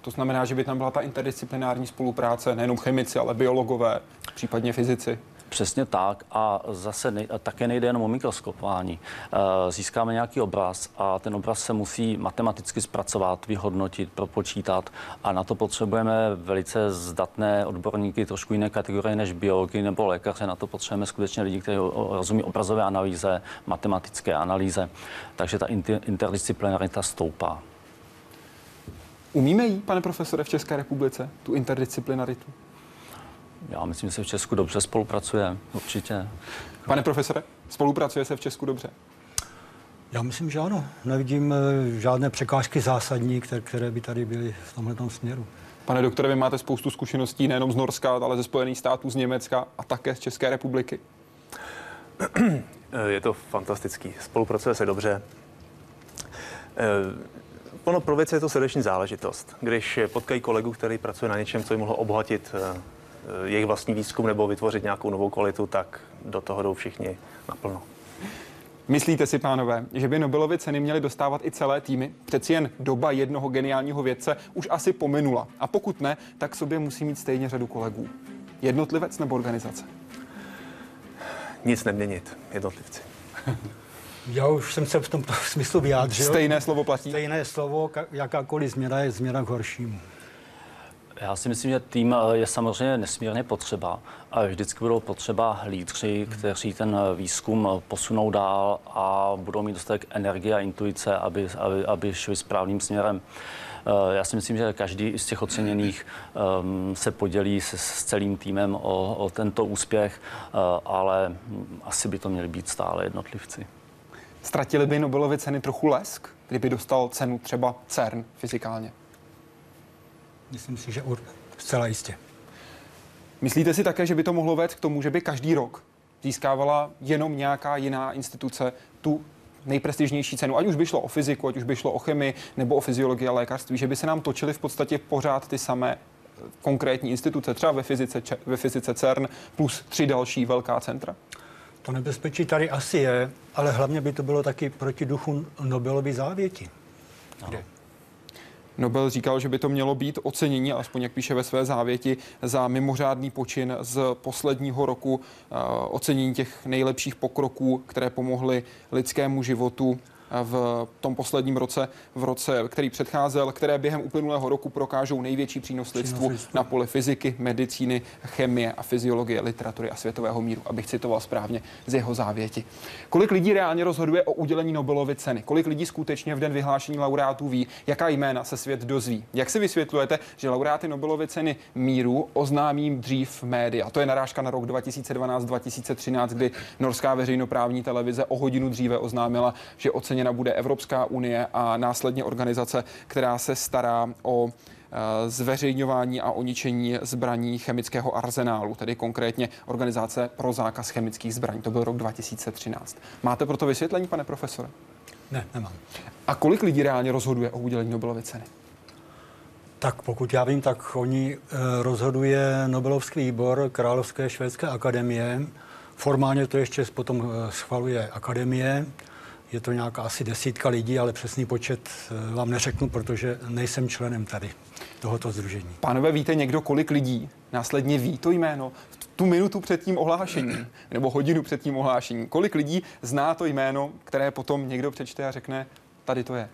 Speaker 1: To znamená, že by tam byla ta interdisciplinární spolupráce, nejenom chemici, ale biologové, případně fyzici.
Speaker 3: Přesně tak a zase nej, také nejde jenom o mikroskopování. Eh, získáme nějaký obraz a ten obraz se musí matematicky zpracovat, vyhodnotit, propočítat a na to potřebujeme velice zdatné odborníky, trošku jiné kategorie než biologi nebo lékaře. Na to potřebujeme skutečně lidi, kteří rozumí obrazové analýze, matematické analýze. Takže ta interdisciplinarita stoupá.
Speaker 1: Umíme jí, pane profesore, v České republice, tu interdisciplinaritu?
Speaker 3: Já myslím, že se v Česku dobře spolupracuje, určitě.
Speaker 1: Pane profesore, spolupracuje se v Česku dobře?
Speaker 2: Já myslím, že ano. Nevidím eh, žádné překážky zásadní, které, které by tady byly v tomhle směru.
Speaker 1: Pane doktore, vy máte spoustu zkušeností nejenom z Norska, ale ze Spojených států, z Německa a také z České republiky.
Speaker 4: Je to fantastický. Spolupracuje se dobře. Eh, ono pro věc je to srdeční záležitost. Když potkají kolegu, který pracuje na něčem, co jim mohlo obohatit eh, jejich vlastní výzkum nebo vytvořit nějakou novou kvalitu, tak do toho jdou všichni naplno.
Speaker 1: Myslíte si, pánové, že by Nobelovy ceny měly dostávat i celé týmy? Přeci jen doba jednoho geniálního vědce už asi pominula. A pokud ne, tak sobě musí mít stejně řadu kolegů. Jednotlivec nebo organizace?
Speaker 4: Nic neměnit, jednotlivci.
Speaker 2: Já už jsem se v tomto smyslu vyjádřil.
Speaker 1: Stejné slovo platí?
Speaker 2: Stejné slovo, jakákoliv změna je změna k horšímu.
Speaker 3: Já si myslím, že tým eh, je samozřejmě nesmírně potřeba. A vždycky budou potřeba lídři, kteří ten eh, výzkum eh, posunou dál a budou mít dostatek energie a intuice, aby, aby, aby šli správným směrem. Já si myslím, že každý z těch oceněných um, se podělí se, s celým týmem o, o tento úspěch, ale hm, asi by to měli být stále jednotlivci.
Speaker 1: Ztratili by Nobelovy ceny trochu lesk, kdyby dostal cenu třeba CERN fyzikálně?
Speaker 2: Myslím si, že zcela jistě.
Speaker 1: Myslíte si také, že by to mohlo vést k tomu, že by každý rok získávala jenom nějaká jiná instituce tu nejprestižnější cenu, ať už by šlo o fyziku, ať už by šlo o chemii nebo o fyziologii a lékařství, že by se nám točily v podstatě pořád ty samé eh, konkrétní instituce, třeba ve fyzice, ve fyzice CERN plus tři další velká centra?
Speaker 2: To nebezpečí tady asi je, ale hlavně by to bylo taky proti duchu Nobelovy závěti. Kde
Speaker 1: Nobel říkal, že by to mělo být ocenění, alespoň jak píše ve své závěti, za mimořádný počin z posledního roku, eh, ocenění těch nejlepších pokroků, které pomohly lidskému životu v tom posledním roce, v roce, který předcházel, které během uplynulého roku prokážou největší přínos lidstvu na poli fyziky, medicíny, chemie a fyziologie, literatury a světového míru, abych citoval správně z jeho závěti. Kolik lidí reálně rozhoduje o udělení Nobelovy ceny? Kolik lidí skutečně v den vyhlášení laureátů ví, jaká jména se svět dozví? Jak si vysvětlujete, že laureáty Nobelovy ceny míru oznámí dřív média? To je narážka na rok 2012-2013, kdy norská veřejnoprávní televize o hodinu dříve oznámila, že ocenění oceněna bude Evropská unie a následně organizace, která se stará o eh, zveřejňování a o ničení zbraní chemického arzenálu, tedy konkrétně Organizace pro zákaz chemických zbraní. To byl rok 2013. Máte pro to vysvětlení, pane profesore?
Speaker 2: Ne, nemám.
Speaker 1: A kolik lidí reálně rozhoduje o udělení Nobelovy ceny?
Speaker 2: Tak pokud já vím, tak oni eh, rozhoduje Nobelovský výbor Královské švédské akademie. Formálně to ještě potom eh, schvaluje akademie. Je to nějaká asi desítka lidí, ale přesný počet eh, vám neřeknu, protože nejsem členem tady tohoto združení.
Speaker 1: Pánové, víte někdo, kolik lidí následně ví to jméno v tu minutu před tím ohlášením, nebo hodinu před tím ohlášením? Kolik lidí zná to jméno, které potom někdo přečte a řekne, tady to je?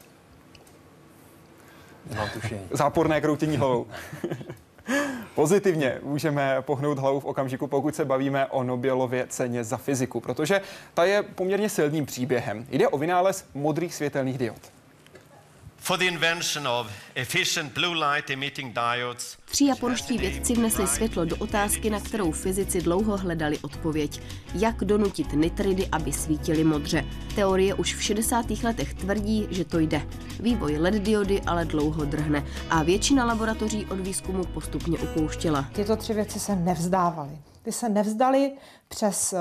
Speaker 1: Záporné kroutění hlavou. Pozitivně můžeme pohnout hlavu v okamžiku, pokud se bavíme o Nobelově ceně za fyziku, protože ta je poměrně silným příběhem. Jde o vynález modrých světelných diod. For the invention of efficient blue light emitting
Speaker 5: diodes. Tři japonští vědci vnesli světlo do otázky, na kterou fyzici dlouho hledali odpověď. Jak donutit nitridy, aby svítily modře? Teorie už v 60. letech tvrdí, že to jde. Vývoj LED diody ale dlouho drhne a většina laboratoří od výzkumu postupně upouštěla.
Speaker 11: Tyto tři věci se nevzdávaly. Ty se nevzdali přes eh,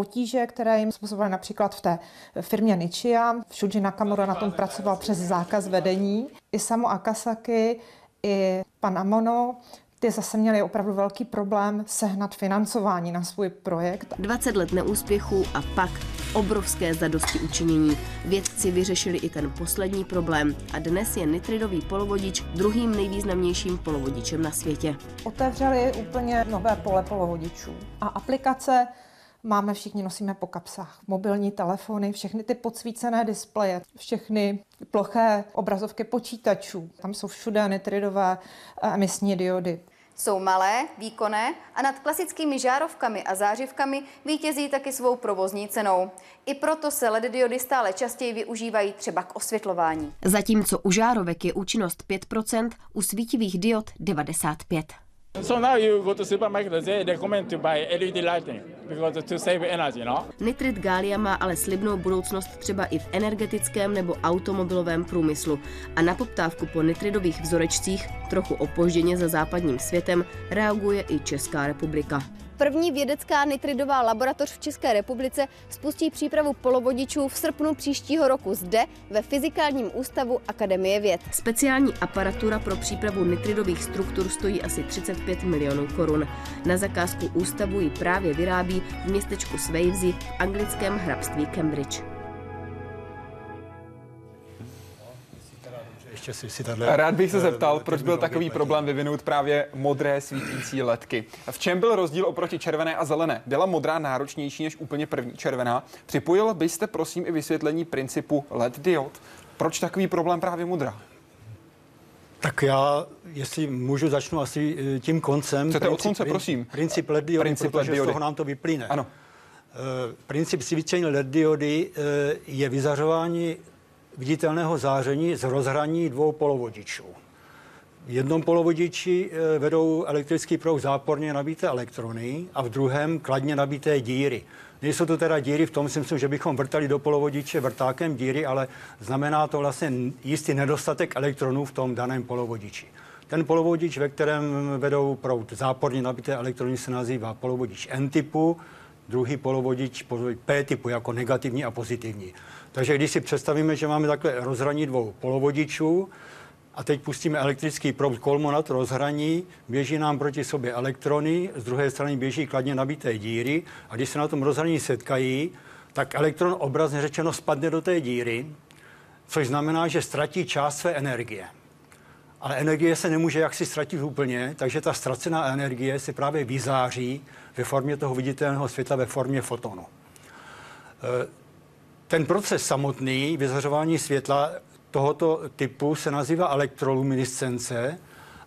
Speaker 11: potíže, které jim způsobovaly například v té firmě Nichia. Shuji Nakamura na tom pracoval přes zákaz vedení. I samo Akasaki, i pan Amono ty zase měli opravdu velký problém sehnat financování na svůj projekt.
Speaker 5: 20 let neúspěchů a pak obrovské zadosti učinění. Vědci vyřešili i ten poslední problém a dnes je nitridový polovodič druhým nejvýznamnějším polovodičem na světě.
Speaker 11: Otevřeli úplně nové pole polovodičů a aplikace máme všichni, nosíme po kapsách. Mobilní telefony, všechny ty podsvícené displeje, všechny ploché obrazovky počítačů. Tam jsou všude nitridové emisní diody.
Speaker 10: Jsou malé, výkonné a nad klasickými žárovkami a zářivkami vítězí taky svou provozní cenou. I proto se LED diody stále častěji využívají třeba k osvětlování.
Speaker 5: Zatímco u žárovek je účinnost 5%, u svítivých diod 95%.
Speaker 12: So now you go to supermarket, they recommend to buy LED lighting because to save energy, no?
Speaker 5: Nitrit gália má ale slibnou budoucnost třeba i v energetickém nebo automobilovém průmyslu. A na poptávku po nitridových vzorečcích, trochu opožděně za západním světem, reaguje i Česká republika.
Speaker 10: První vědecká nitridová laboratoř v České republice spustí přípravu polovodičů v srpnu příštího roku zde ve Fyzikálním ústavu Akademie věd.
Speaker 5: Speciální aparatura pro přípravu nitridových struktur stojí asi 35 milionů korun. Na zakázku ústavu ji právě vyrábí v městečku Swavesey v anglickém hrabství Cambridge.
Speaker 2: Ještě si, si tato,
Speaker 1: Rád bych se zeptal, proč byl takový problém vyvinout právě modré svítící ledky. V čem byl rozdíl oproti červené a zelené? Byla modrá náročnější než úplně první červená? Připojil byste prosím i vysvětlení principu LED diod? Proč takový problém právě modrá?
Speaker 2: Tak já, jestli můžu, začnu asi eh, tím koncem.
Speaker 1: Chcete od konce, prosím.
Speaker 2: Princip LED diody,
Speaker 1: princip
Speaker 2: protože
Speaker 1: LED diody.
Speaker 2: z toho nám to vyplyne.
Speaker 1: Ano.
Speaker 2: Uh, princip svícení LED diody uh, je vyzařování viditelného záření z rozhraní dvou polovodičů. V jednom polovodiči eh, vedou elektrický proud záporně nabité elektrony a v druhém kladně nabité díry. Nejsou to teda díry v tom smyslu, že bychom vrtali do polovodiče vrtákem díry, ale znamená to vlastně jistý nedostatek elektronů v tom daném polovodiči. Ten polovodič, ve kterém vedou proud záporně nabité elektrony, se nazývá polovodič N-typu, druhý polovodič P-typu jako negativní a pozitivní. Takže když si představíme, že máme takhle rozhraní dvou polovodičů a teď pustíme elektrický proud kolmo na to rozhraní, běží nám proti sobě elektrony, z druhé strany běží kladně nabité díry a když se na tom rozhraní setkají, tak elektron obrazně řečeno spadne do té díry, což znamená, že ztratí část své energie. Ale energie se nemůže jaksi ztratit úplně, takže ta ztracená energie se právě vyzáří ve formě toho viditelného světla, ve formě fotonu. Ten proces samotný, vyzařování světla tohoto typu se nazývá elektroluminescence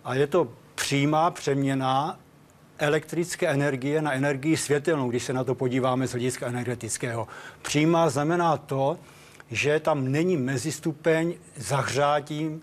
Speaker 2: a je to přímá přeměna elektrické energie na energii světelnou, když se na to podíváme z hlediska energetického. Přímá znamená to, že tam není mezistupeň zahřátím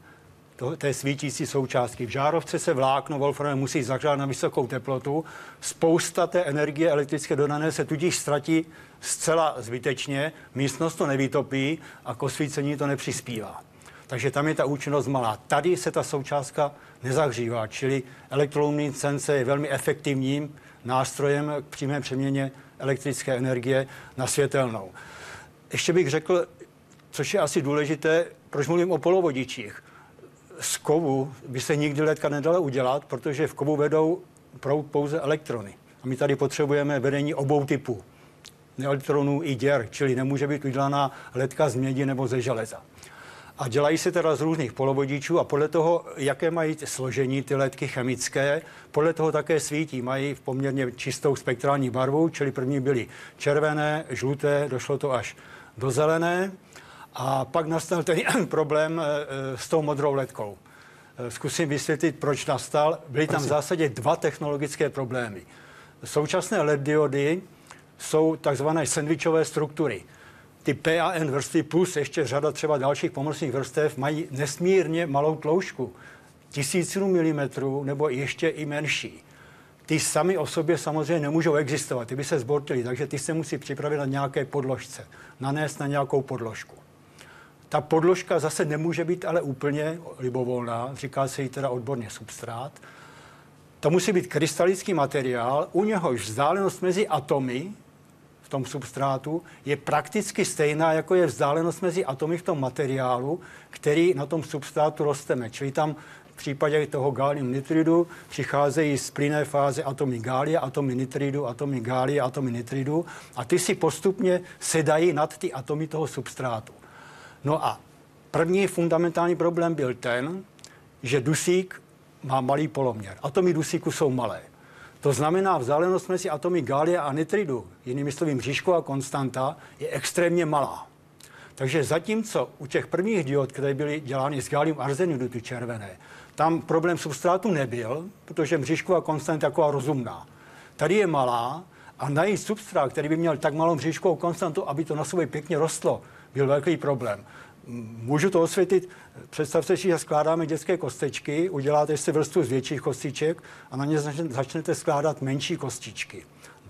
Speaker 2: to, té svítící součástky. V žárovce se vlákno wolframem musí zahřát na vysokou teplotu. Spousta té energie elektrické dodané se tudíž ztratí zcela zbytečně, místnost to nevytopí a k osvícení to nepřispívá. Takže tam je ta účinnost malá. Tady se ta součástka nezahřívá, čili elektroluminescence je velmi efektivním nástrojem k přímé přeměně elektrické energie na světelnou. Ještě bych řekl, což je asi důležité, proč mluvím o polovodičích. Z kovu by se nikdy letka nedala udělat, protože v kovu vedou proud pouze elektrony. A my tady potřebujeme vedení obou typů elektronů i děr, čili nemůže být udělaná ledka z mědi nebo ze železa. A dělají se teda z různých polovodičů a podle toho, jaké mají složení ty ledky chemické, podle toho také svítí. Mají v poměrně čistou spektrální barvu, čili první byly červené, žluté, došlo to až do zelené. A pak nastal ten problém s tou modrou ledkou. Zkusím vysvětlit, proč nastal. Byly tam v zásadě dva technologické problémy. Současné LED diody jsou takzvané sandvičové struktury. Ty P a N vrstvy plus ještě řada třeba dalších pomocných vrstev mají nesmírně malou tloušťku. Tisícinu milimetrů nebo ještě i menší. Ty sami o sobě samozřejmě nemůžou existovat, ty by se zbortily, takže ty se musí připravit na nějaké podložce, nanést na nějakou podložku. Ta podložka zase nemůže být ale úplně libovolná, říká se jí teda odborně substrát. To musí být krystalický materiál, u něhož vzdálenost mezi atomy v tom substrátu je prakticky stejná, jako je vzdálenost mezi atomy v tom materiálu, který na tom substrátu rosteme. Čili tam v případě toho gálium nitridu přicházejí z plynné fáze atomy gália, atomy nitridu, atomy gália, atomy nitridu a ty si postupně sedají nad ty atomy toho substrátu. No a první fundamentální problém byl ten, že dusík má malý poloměr. Atomy dusíku jsou malé. To znamená, vzdálenost mezi atomy gália a nitridu, jinými slovy mřížková konstanta, je extrémně malá. Takže zatímco u těch prvních diod, které byly dělány s gallium arsenidu, ty červené, tam problém substrátu nebyl, protože mřížková konstanta je taková rozumná. Tady je malá a najít substrát, který by měl tak malou mřížkovou konstantu, aby to na sobě pěkně rostlo, byl velký problém. Můžu to osvětlit. Představte si, že skládáme dětské kostečky, uděláte si vrstvu z větších kostiček a na ně začnete skládat menší kostičky.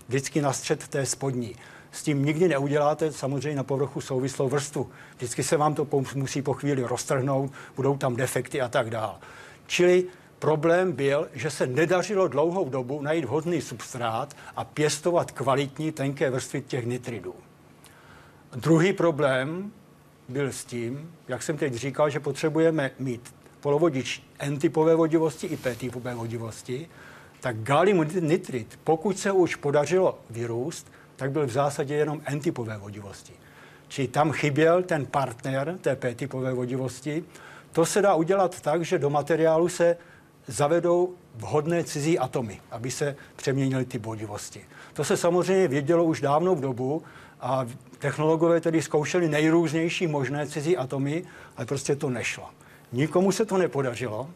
Speaker 2: Vždycky na střed té spodní. S tím nikdy neuděláte samozřejmě na povrchu souvislou vrstvu. Vždycky se vám to musí po chvíli roztrhnout, budou tam defekty a tak dále. Čili problém byl, že se nedařilo dlouhou dobu najít vhodný substrát a pěstovat kvalitní tenké vrstvy těch nitridů. Druhý problém byl s tím, jak jsem teď říkal, že potřebujeme mít polovodič N-typové vodivosti i P-typové vodivosti, tak gallium nitrid, pokud se už podařilo vyrůst, tak byl v zásadě jenom N-typové vodivosti. Čili tam chyběl ten partner té P-typové vodivosti. To se dá udělat tak, že do materiálu se zavedou vhodné cizí atomy, aby se přeměnily ty vodivosti. To se samozřejmě vědělo už dávnou dobu a technologové tedy zkoušeli nejrůznější možné cizí atomy, ale prostě to nešlo. Nikomu se to nepodařilo.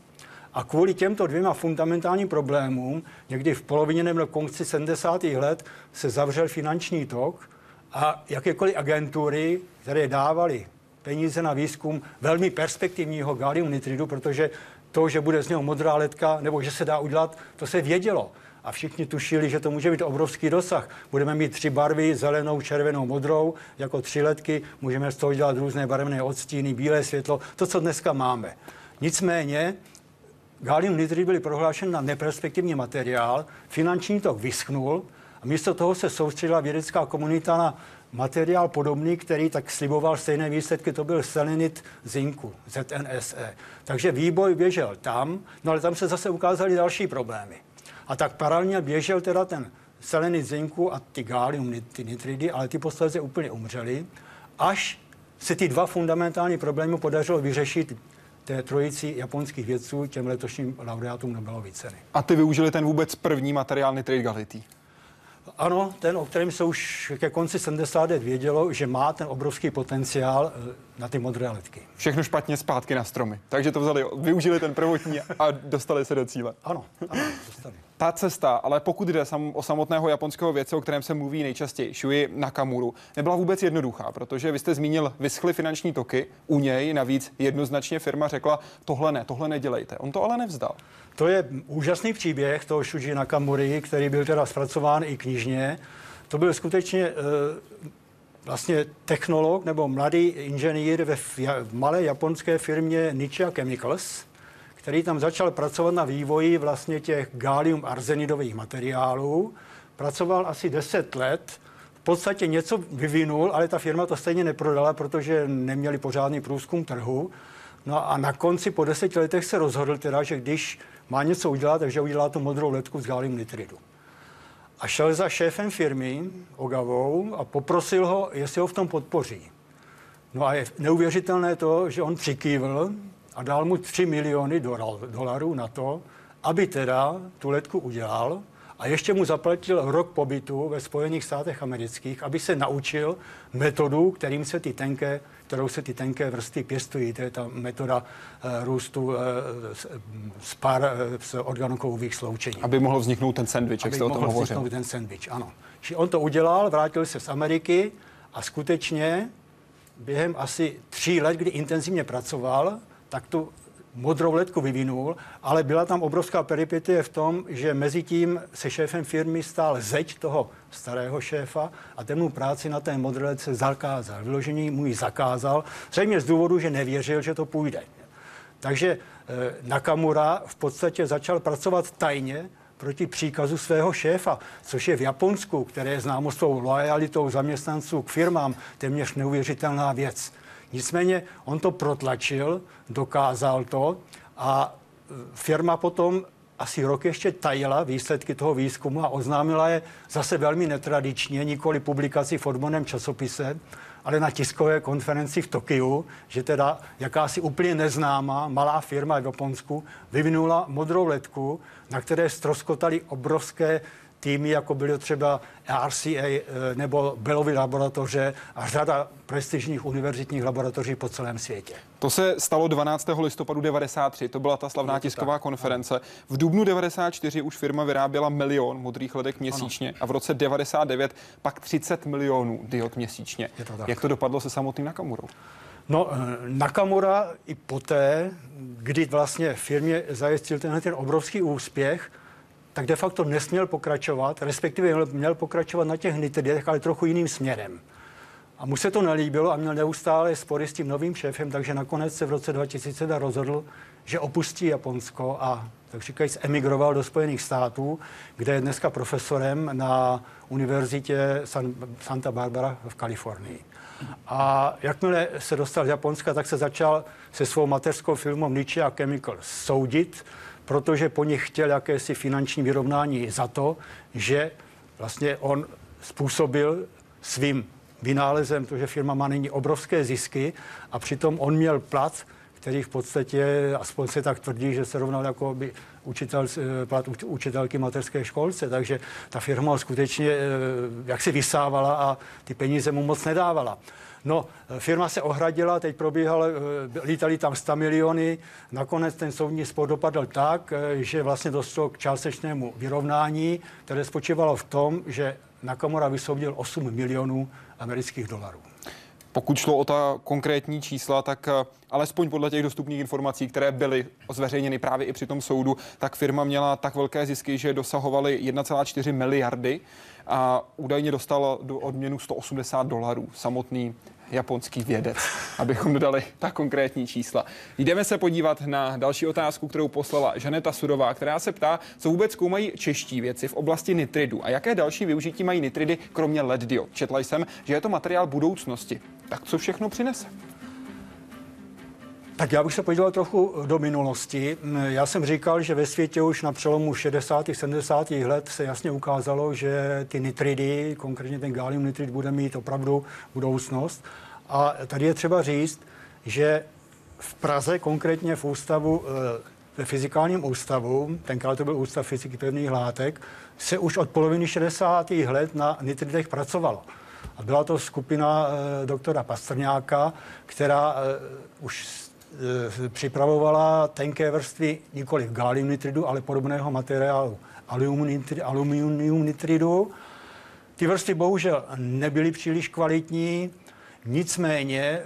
Speaker 2: A kvůli těmto dvěma fundamentálním problémům, někdy v polovině nebo konci 70. let, se zavřel finanční tok a jakékoliv agentury, které dávaly peníze na výzkum velmi perspektivního gallium nitridu, protože to, že bude z něho modrá letka, nebo že se dá udělat, to se vědělo. A všichni tušili, že to může být obrovský dosah. Budeme mít tři barvy, zelenou, červenou, modrou, jako tři letky. Můžeme z toho dělat různé barevné odstíny, bílé světlo, to, co dneska máme. Nicméně Gallium nitrid byly prohlášen na neperspektivní materiál, finanční tok vyschnul a místo toho se soustředila vědecká komunita na materiál podobný, který tak sliboval stejné výsledky, to byl selenit zinku, ZNSE. Takže výboj běžel tam, no ale tam se zase ukázaly další problémy. A tak paralelně běžel teda ten selenit zinku a ty gallium, ty nitridy, ale ty posledně úplně umřely, až se ty dva fundamentální problémy podařilo vyřešit té trojici japonských vědců, těm letošním laureátům Nobelovy ceny.
Speaker 1: A ty využili ten vůbec první materiál nitrid galitý?
Speaker 2: Ano, ten, o kterém se už ke konci 70. vědělo, že má ten obrovský potenciál eh, na ty modré letky.
Speaker 1: Všechno špatně zpátky na stromy. Takže to vzali, využili ten prvotní a dostali se do cíle.
Speaker 2: Ano, ano, dostali
Speaker 1: ta cesta, ale pokud jde sam, o samotného japonského vědce, o kterém se mluví nejčastěji, Shui Nakamuru, nebyla vůbec jednoduchá, protože vy jste zmínil vyschly finanční toky, u něj navíc jednoznačně firma řekla, tohle ne, tohle nedělejte. On to ale nevzdal.
Speaker 2: To je úžasný příběh toho Shuji Nakamury, který byl teda zpracován i knižně. To byl skutečně uh, vlastně technolog nebo mladý inženýr ve malé japonské firmě Nichia Chemicals, který tam začal pracovat na vývoji vlastně těch gallium arzenidových materiálů. Pracoval asi 10 let, v podstatě něco vyvinul, ale ta firma to stejně neprodala, protože neměli pořádný průzkum trhu. No a na konci po deseti letech se rozhodl teda, že když má něco udělat, takže udělá tu modrou letku z gallium nitridu. A šel za šéfem firmy Ogavou a poprosil ho, jestli ho v tom podpoří. No a je neuvěřitelné to, že on přikývl, a dal mu 3 miliony dolarů na to, aby teda tu letku udělal a ještě mu zaplatil rok pobytu ve Spojených státech amerických, aby se naučil metodu, kterým se ty tenké, kterou se ty tenké vrstvy pěstují. To je ta metoda uh, růstu uh, z pár uh, z organokových sloučení.
Speaker 1: Aby mohl vzniknout ten sandwich, jak jste o tom
Speaker 2: mohl vzniknout ten sandwich, ano. Či on to udělal, vrátil se z Ameriky a skutečně během asi tří let, kdy intenzivně pracoval, tak tu modrou letku vyvinul, ale byla tam obrovská peripetie v tom, že mezi tím se šéfem firmy stál zeď toho starého šéfa a ten mu práci na té modré letce zakázal. Vyložení mu ji zakázal, zřejmě z důvodu, že nevěřil, že to půjde. Takže eh, Nakamura v podstatě začal pracovat tajně proti příkazu svého šéfa, což je v Japonsku, které je známo svou lojalitou zaměstnanců k firmám, téměř neuvěřitelná věc. Nicméně on to protlačil, dokázal to a e, firma potom asi rok ještě tajila výsledky toho výzkumu a oznámila je zase velmi netradičně, nikoli publikaci v odborném časopise, ale na tiskové konferenci v Tokiu, že teda jakási úplně neznámá malá firma v Japonsku vyvinula modrou letku, na které stroskotaly obrovské týmy, jako byly třeba RCA eh, nebo Bellovy laboratoře a řada prestižních univerzitních laboratoří po celém světě.
Speaker 1: To se stalo 12. listopadu 93, to byla ta slavná tisková tak. konference. V dubnu 94 už firma vyráběla milion modrých ledek měsíčně ano. a v roce 99 pak 30 milionů diod měsíčně. To Jak to dopadlo se samotným Nakamurou?
Speaker 2: No, eh, Nakamura i poté, kdy vlastně firmě zajistil tenhle ten obrovský úspěch, tak de facto nesměl pokračovat, respektive měl pokračovat na těch nitridech, ale trochu jiným směrem. A mu se to nelíbilo a měl neustále spory s tím novým šéfem, takže nakonec se v roce 2000 rozhodl, že opustí Japonsko a tak říkajíc emigroval do Spojených států, kde je dneska profesorem na univerzitě San, Santa Barbara v Kalifornii. A jakmile se dostal z Japonska, tak se začal se svou mateřskou filmou Nietzsche a Chemical soudit, protože po nich chtěl jakési finanční vyrovnání za to, že vlastně on způsobil svým vynálezem to, že firma má nyní obrovské zisky a přitom on měl plat, který v podstatě, aspoň se tak tvrdí, že se rovnal jako by učitel, eh, plat učitelky mateřské školce, takže ta firma skutečně eh, jak si vysávala a ty peníze mu moc nedávala. No, firma se ohradila, teď probíhal, eh, lítali tam 100 miliony, nakonec ten soudní spor dopadl tak, že vlastně došlo k částečnému vyrovnání, které spočívalo v tom, že Nakamura vysoudil 8 milionů amerických dolarů.
Speaker 1: Pokud šlo o ta konkrétní čísla, tak eh, alespoň podle těch dostupných informací, které byly zveřejněny právě i při tom soudu, tak firma měla tak velké zisky, že dosahovaly 1,4 miliardy a údajně dostal do odměnu 180 dolarů samotný japonský vědec, abychom dodali ta konkrétní čísla. Jdeme se podívat na další otázku, kterou poslala Žaneta Sudová, která se ptá, co vůbec zkoumají čeští věci v oblasti nitridu a jaké další využití mají nitridy kromě LED diod. Četla jsem, že je to materiál budoucnosti. Tak co všechno přinese?
Speaker 2: Tak já bych se podíval trochu do minulosti. Já jsem říkal, že ve světě už na přelomu 60. 70. let se jasně ukázalo, že ty nitridy, konkrétně ten gallium nitrid, bude mít opravdu budoucnost. A tady je třeba říct, že v Praze, konkrétně v ústavu, eh, ve fyzikálním ústavu, tenkrát to byl Ústav fyziky pevných látek, se už od poloviny 60. let na nitridech pracovalo. A byla to skupina e, doktora Pastrňáka, která e, už e, připravovala tenké vrstvy nikoli gallium nitridu, ale podobného materiálu aluminium nitridu. Ty vrstvy bohužel nebyly příliš kvalitní, nicméně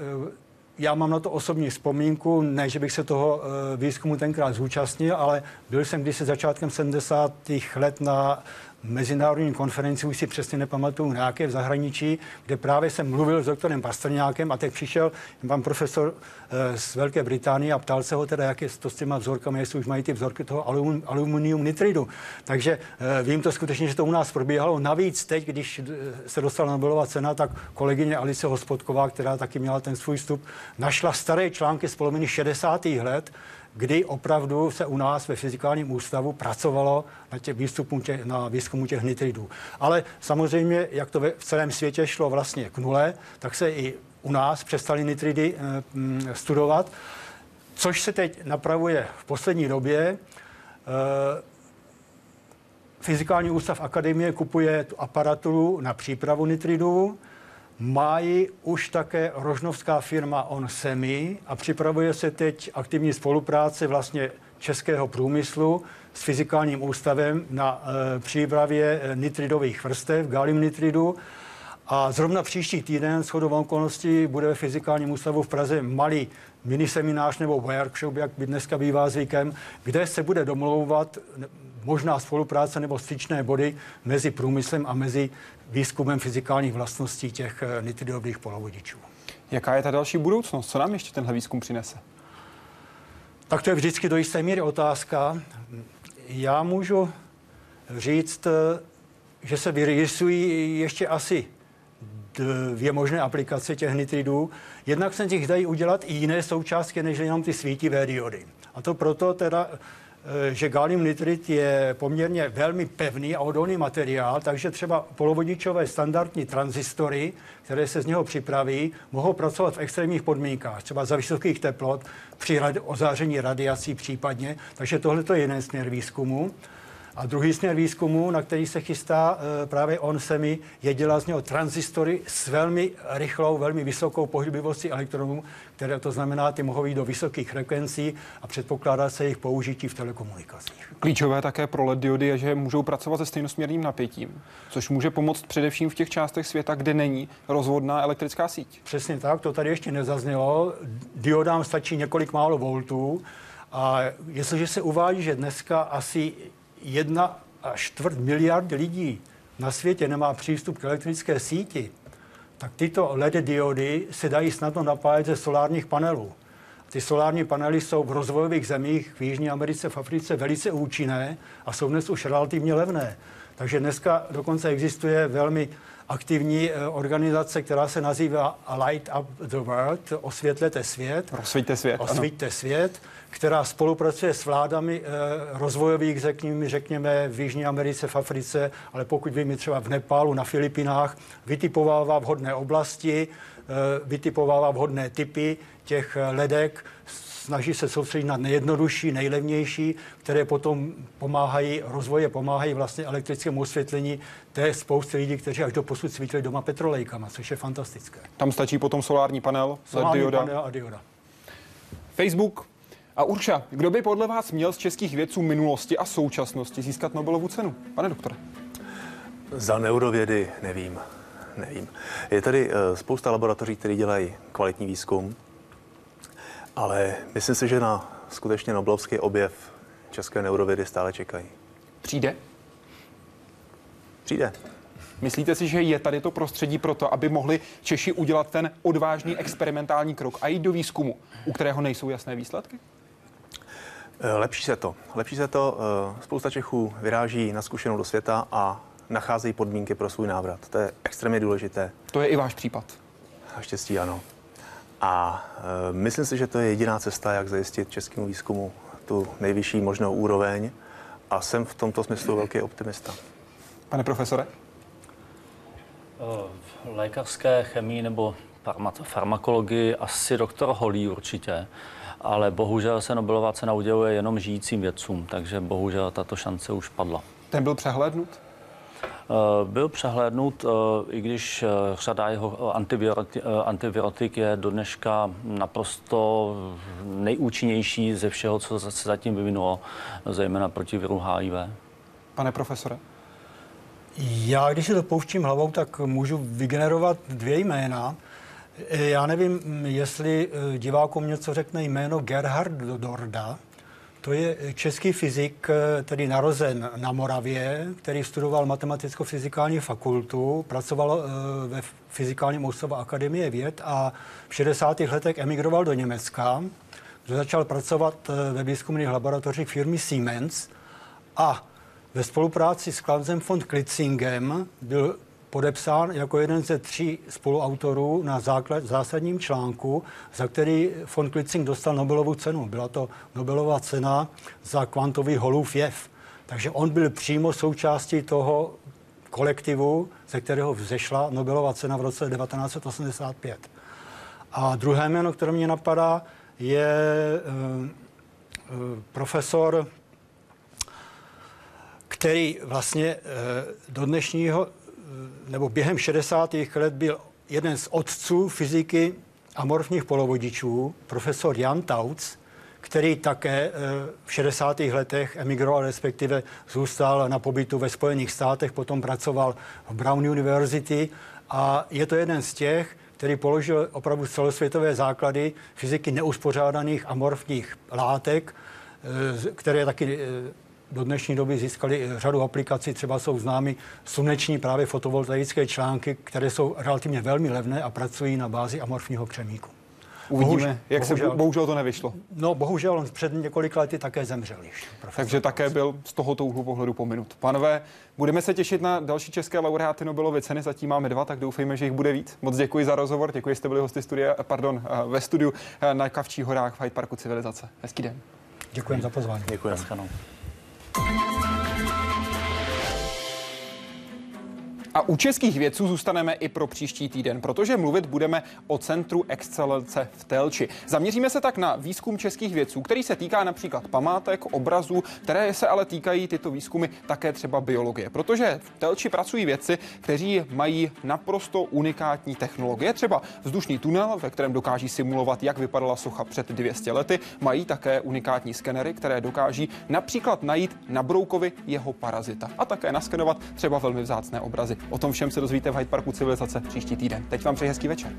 Speaker 2: já mám na to osobní vzpomínku, ne, že bych se toho výzkumu tenkrát zúčastnil, ale byl jsem kdysi začátkem 70. let na mezinárodní konferenci, už si přesně nepamatuju, nějaké v zahraničí, kde právě jsem mluvil s doktorem Pastrňákem a teď přišel pan profesor eh, z Velké Británie a ptal se ho teda, jak je to s těma vzorkami, jestli už mají ty vzorky toho alum, aluminium nitridu. Takže eh, vím to skutečně, že to u nás probíhalo. Navíc teď, když eh, se dostala Nobelová cena, tak kolegyně Alice Hospodková, která taky měla ten svůj vstup, našla staré články z poloviny 60. let, kdy opravdu se u nás ve fyzikálním ústavu pracovalo na, těch výstupu těch, na výzkumu těch nitridů. Ale samozřejmě, jak to v celém světě šlo vlastně k nule, tak se i u nás přestali nitridy e, studovat, což se teď napravuje v poslední době. E, Fyzikální ústav akademie kupuje tu aparaturu na přípravu nitridů, Mají už také rožnovská firma On Semi a připravuje se teď aktivní spolupráce vlastně českého průmyslu s fyzikálním ústavem na e, přípravě eh, nitridových vrstev, gallium nitridu. A zrovna příští týden, shodou okolností, bude ve fyzikálním ústavu v Praze malý miniseminář nebo workshop, jak by dneska bývá zvykem, kde se bude domlouvat možná spolupráce nebo styčné body mezi průmyslem a mezi výzkumem fyzikálních vlastností těch eh, nitridových polovodičů.
Speaker 1: Jaká je ta další budoucnost? Co nám ještě tenhle výzkum přinese?
Speaker 2: Tak to je vždycky do jisté míry otázka. Já můžu říct, eh, že se vyrysují ještě asi dvě možné aplikace těch nitridů. Jednak se těch dají udělat i jiné součástky, než jenom ty svítivé diody. A to proto teda, Eh, že gallium nitrid je poměrně velmi pevný a odolný materiál, takže třeba polovodičové standardní transistory, které se z něho připraví, mohou pracovat v extrémních podmínkách, třeba za vysokých teplot, při ozáření radiací případně. Takže tohle je jeden směr výzkumu. A druhý směr výzkumu, na který se chystá eh, právě on semi, je dělat z něho transistory s velmi rychlou, velmi vysokou pohyblivostí elektronů, které to znamená, ty mohou jít do vysokých frekvencí a předpokládá se jejich použití v telekomunikacích.
Speaker 1: Klíčové také pro LED diody je, že můžou pracovat se stejnosměrným napětím, což může pomoct především v těch částech světa, kde není rozvodná elektrická síť.
Speaker 2: Přesně tak, to tady ještě nezaznělo. Diodám stačí několik málo voltů a jestliže se uvádí, že dneska asi jedna a čtvrt miliard lidí na světě nemá přístup k elektrické síti, tak tyto LED diody se dají snadno napájet ze solárních panelů. Ty solární panely jsou v rozvojových zemích v Jižní Americe, v Africe velice účinné a jsou dnes už relativně levné. Takže dneska dokonce existuje velmi aktivní eh, organizace, která se nazývá Light Up the World, osvětlete svět.
Speaker 1: Rozsvíťte svět.
Speaker 2: Osvíťte svět, která spolupracuje s vládami eh, rozvojových, řekněme, řekněme, v Jižní Americe, v Africe, ale pokud vím, třeba v Nepálu, na Filipinách, vytipovává vhodné oblasti, eh, vytipovává vhodné typy těch ledek, snaží se soustředit na nejjednodušší, nejlevnější, které potom pomáhají, rozvoje pomáhají vlastně elektrickému osvětlení té spousty lidí, kteří až do posud svítili doma petrolejkama, což je fantastické.
Speaker 1: Tam stačí potom solární panel,
Speaker 2: solární
Speaker 1: dioda.
Speaker 2: panel a dioda.
Speaker 1: Facebook a Urša, kdo by podle vás měl z českých vědců minulosti a současnosti získat Nobelovu cenu? Pane doktore.
Speaker 4: Za neurovědy nevím. Nevím. Je tady uh, spousta laboratoří, které dělají kvalitní výzkum, ale myslím si, že na skutečně Nobelovský objev české neurovědy stále čekají.
Speaker 1: Přijde?
Speaker 4: Přijde.
Speaker 1: Myslíte si, že je tady to prostředí pro to, aby mohli Češi udělat ten odvážný experimentální krok a jít do výzkumu, u kterého nejsou jasné výsledky?
Speaker 4: Eh, lepší se to. Lepší se to. Eh, spousta Čechů vyráží na zkušenou do světa a nacházejí podmínky pro svůj návrat. To je extrémně důležité.
Speaker 1: To je i váš případ.
Speaker 4: Naštěstí ano. A e, myslím si, že to je jediná cesta, jak zajistit českému výzkumu tu nejvyšší možnou úroveň a jsem v tomto smyslu velký optimista.
Speaker 1: Pane profesore?
Speaker 3: V lékařské chemii nebo farmakologii asi doktor Holý určitě, ale bohužel se Nobelová cena uděluje jenom žijícím vědcům, takže bohužel tato šance už padla.
Speaker 1: Ten byl přehlédnut?
Speaker 3: Eh, byl přehlédnut, eh, i když eh, řada jeho antivirotik je do dneška naprosto nejúčinnější ze všeho, co se zatím vyvinulo, zejména proti viru HIV.
Speaker 1: Pane profesore?
Speaker 2: Já, když se to pouštím hlavou, tak můžu vygenerovat dvě jména. Já nevím, jestli divákům něco řekne jméno Gerhard Dorda, to je český fyzik, tedy narozen na Moravě, který studoval matematicko-fyzikální fakultu, pracoval eh, ve Fyzikálním ústavu Akademie věd a v 60. letech emigroval do Německa, kde začal pracovat eh, ve výzkumných laboratořích firmy Siemens a ve spolupráci s Klausem von Klitzingem byl podepsán jako jeden ze tří spoluautorů na základ, zásadním článku, za který von Klitzing dostal Nobelovu cenu. Byla to Nobelová cena za kvantový holův jev. Takže on byl přímo součástí toho kolektivu, ze kterého vzešla Nobelova cena v roce 1985. A druhé jméno, které mě napadá, je uh, uh, profesor, který vlastně uh, do dnešního nebo během 60. let byl jeden z otců fyziky amorfních polovodičů, profesor Jan Tauc, který také eh, v 60. letech emigroval, respektive zůstal na pobytu ve Spojených státech, potom pracoval v Brown University a je to jeden z těch, který položil opravdu celosvětové základy fyziky neuspořádaných amorfních látek, eh, které taky eh, do dnešní doby získali řadu aplikací, třeba jsou známy sluneční právě fotovoltaické články, které jsou relativně velmi levné a pracují na bázi amorfního křemíku.
Speaker 1: Uvidíme, bohužel, jak bohužel, se bohužel to nevyšlo.
Speaker 2: No, bohužel on před několika lety také zemřel již.
Speaker 1: Takže také byl z tohoto úhlu pohledu pominut. Pánové, budeme se těšit na další české laureáty Nobelovy ceny, zatím máme dva, tak doufejme, že jich bude víc. Moc děkuji za rozhovor, děkuji, že jste byli hosty studia, pardon, ve studiu na Kavčích horách v Hyde Parku Civilizace. Hezký den.
Speaker 2: Děkuji za pozvání.
Speaker 4: Děkuji.
Speaker 1: A u českých vědců zůstaneme i pro příští týden, protože mluvit budeme o Centru excelence v Telči. Zaměříme se tak na výzkum českých vědců, který se týká například památek, obrazů, které se ale týkají tyto výzkumy také třeba biologie, protože v Telči pracují vědci, kteří mají naprosto unikátní technologie, třeba vzdušný tunel, ve kterém dokáží simulovat, jak vypadala socha před 200 lety, mají také unikátní skenery, které dokáží například najít na broukovi jeho parazita a také naskenovat třeba velmi vzácné obrazy. O tom všem se dozvíte v Hyde Parku civilizace příští týden. Teď vám přeji hezký večer.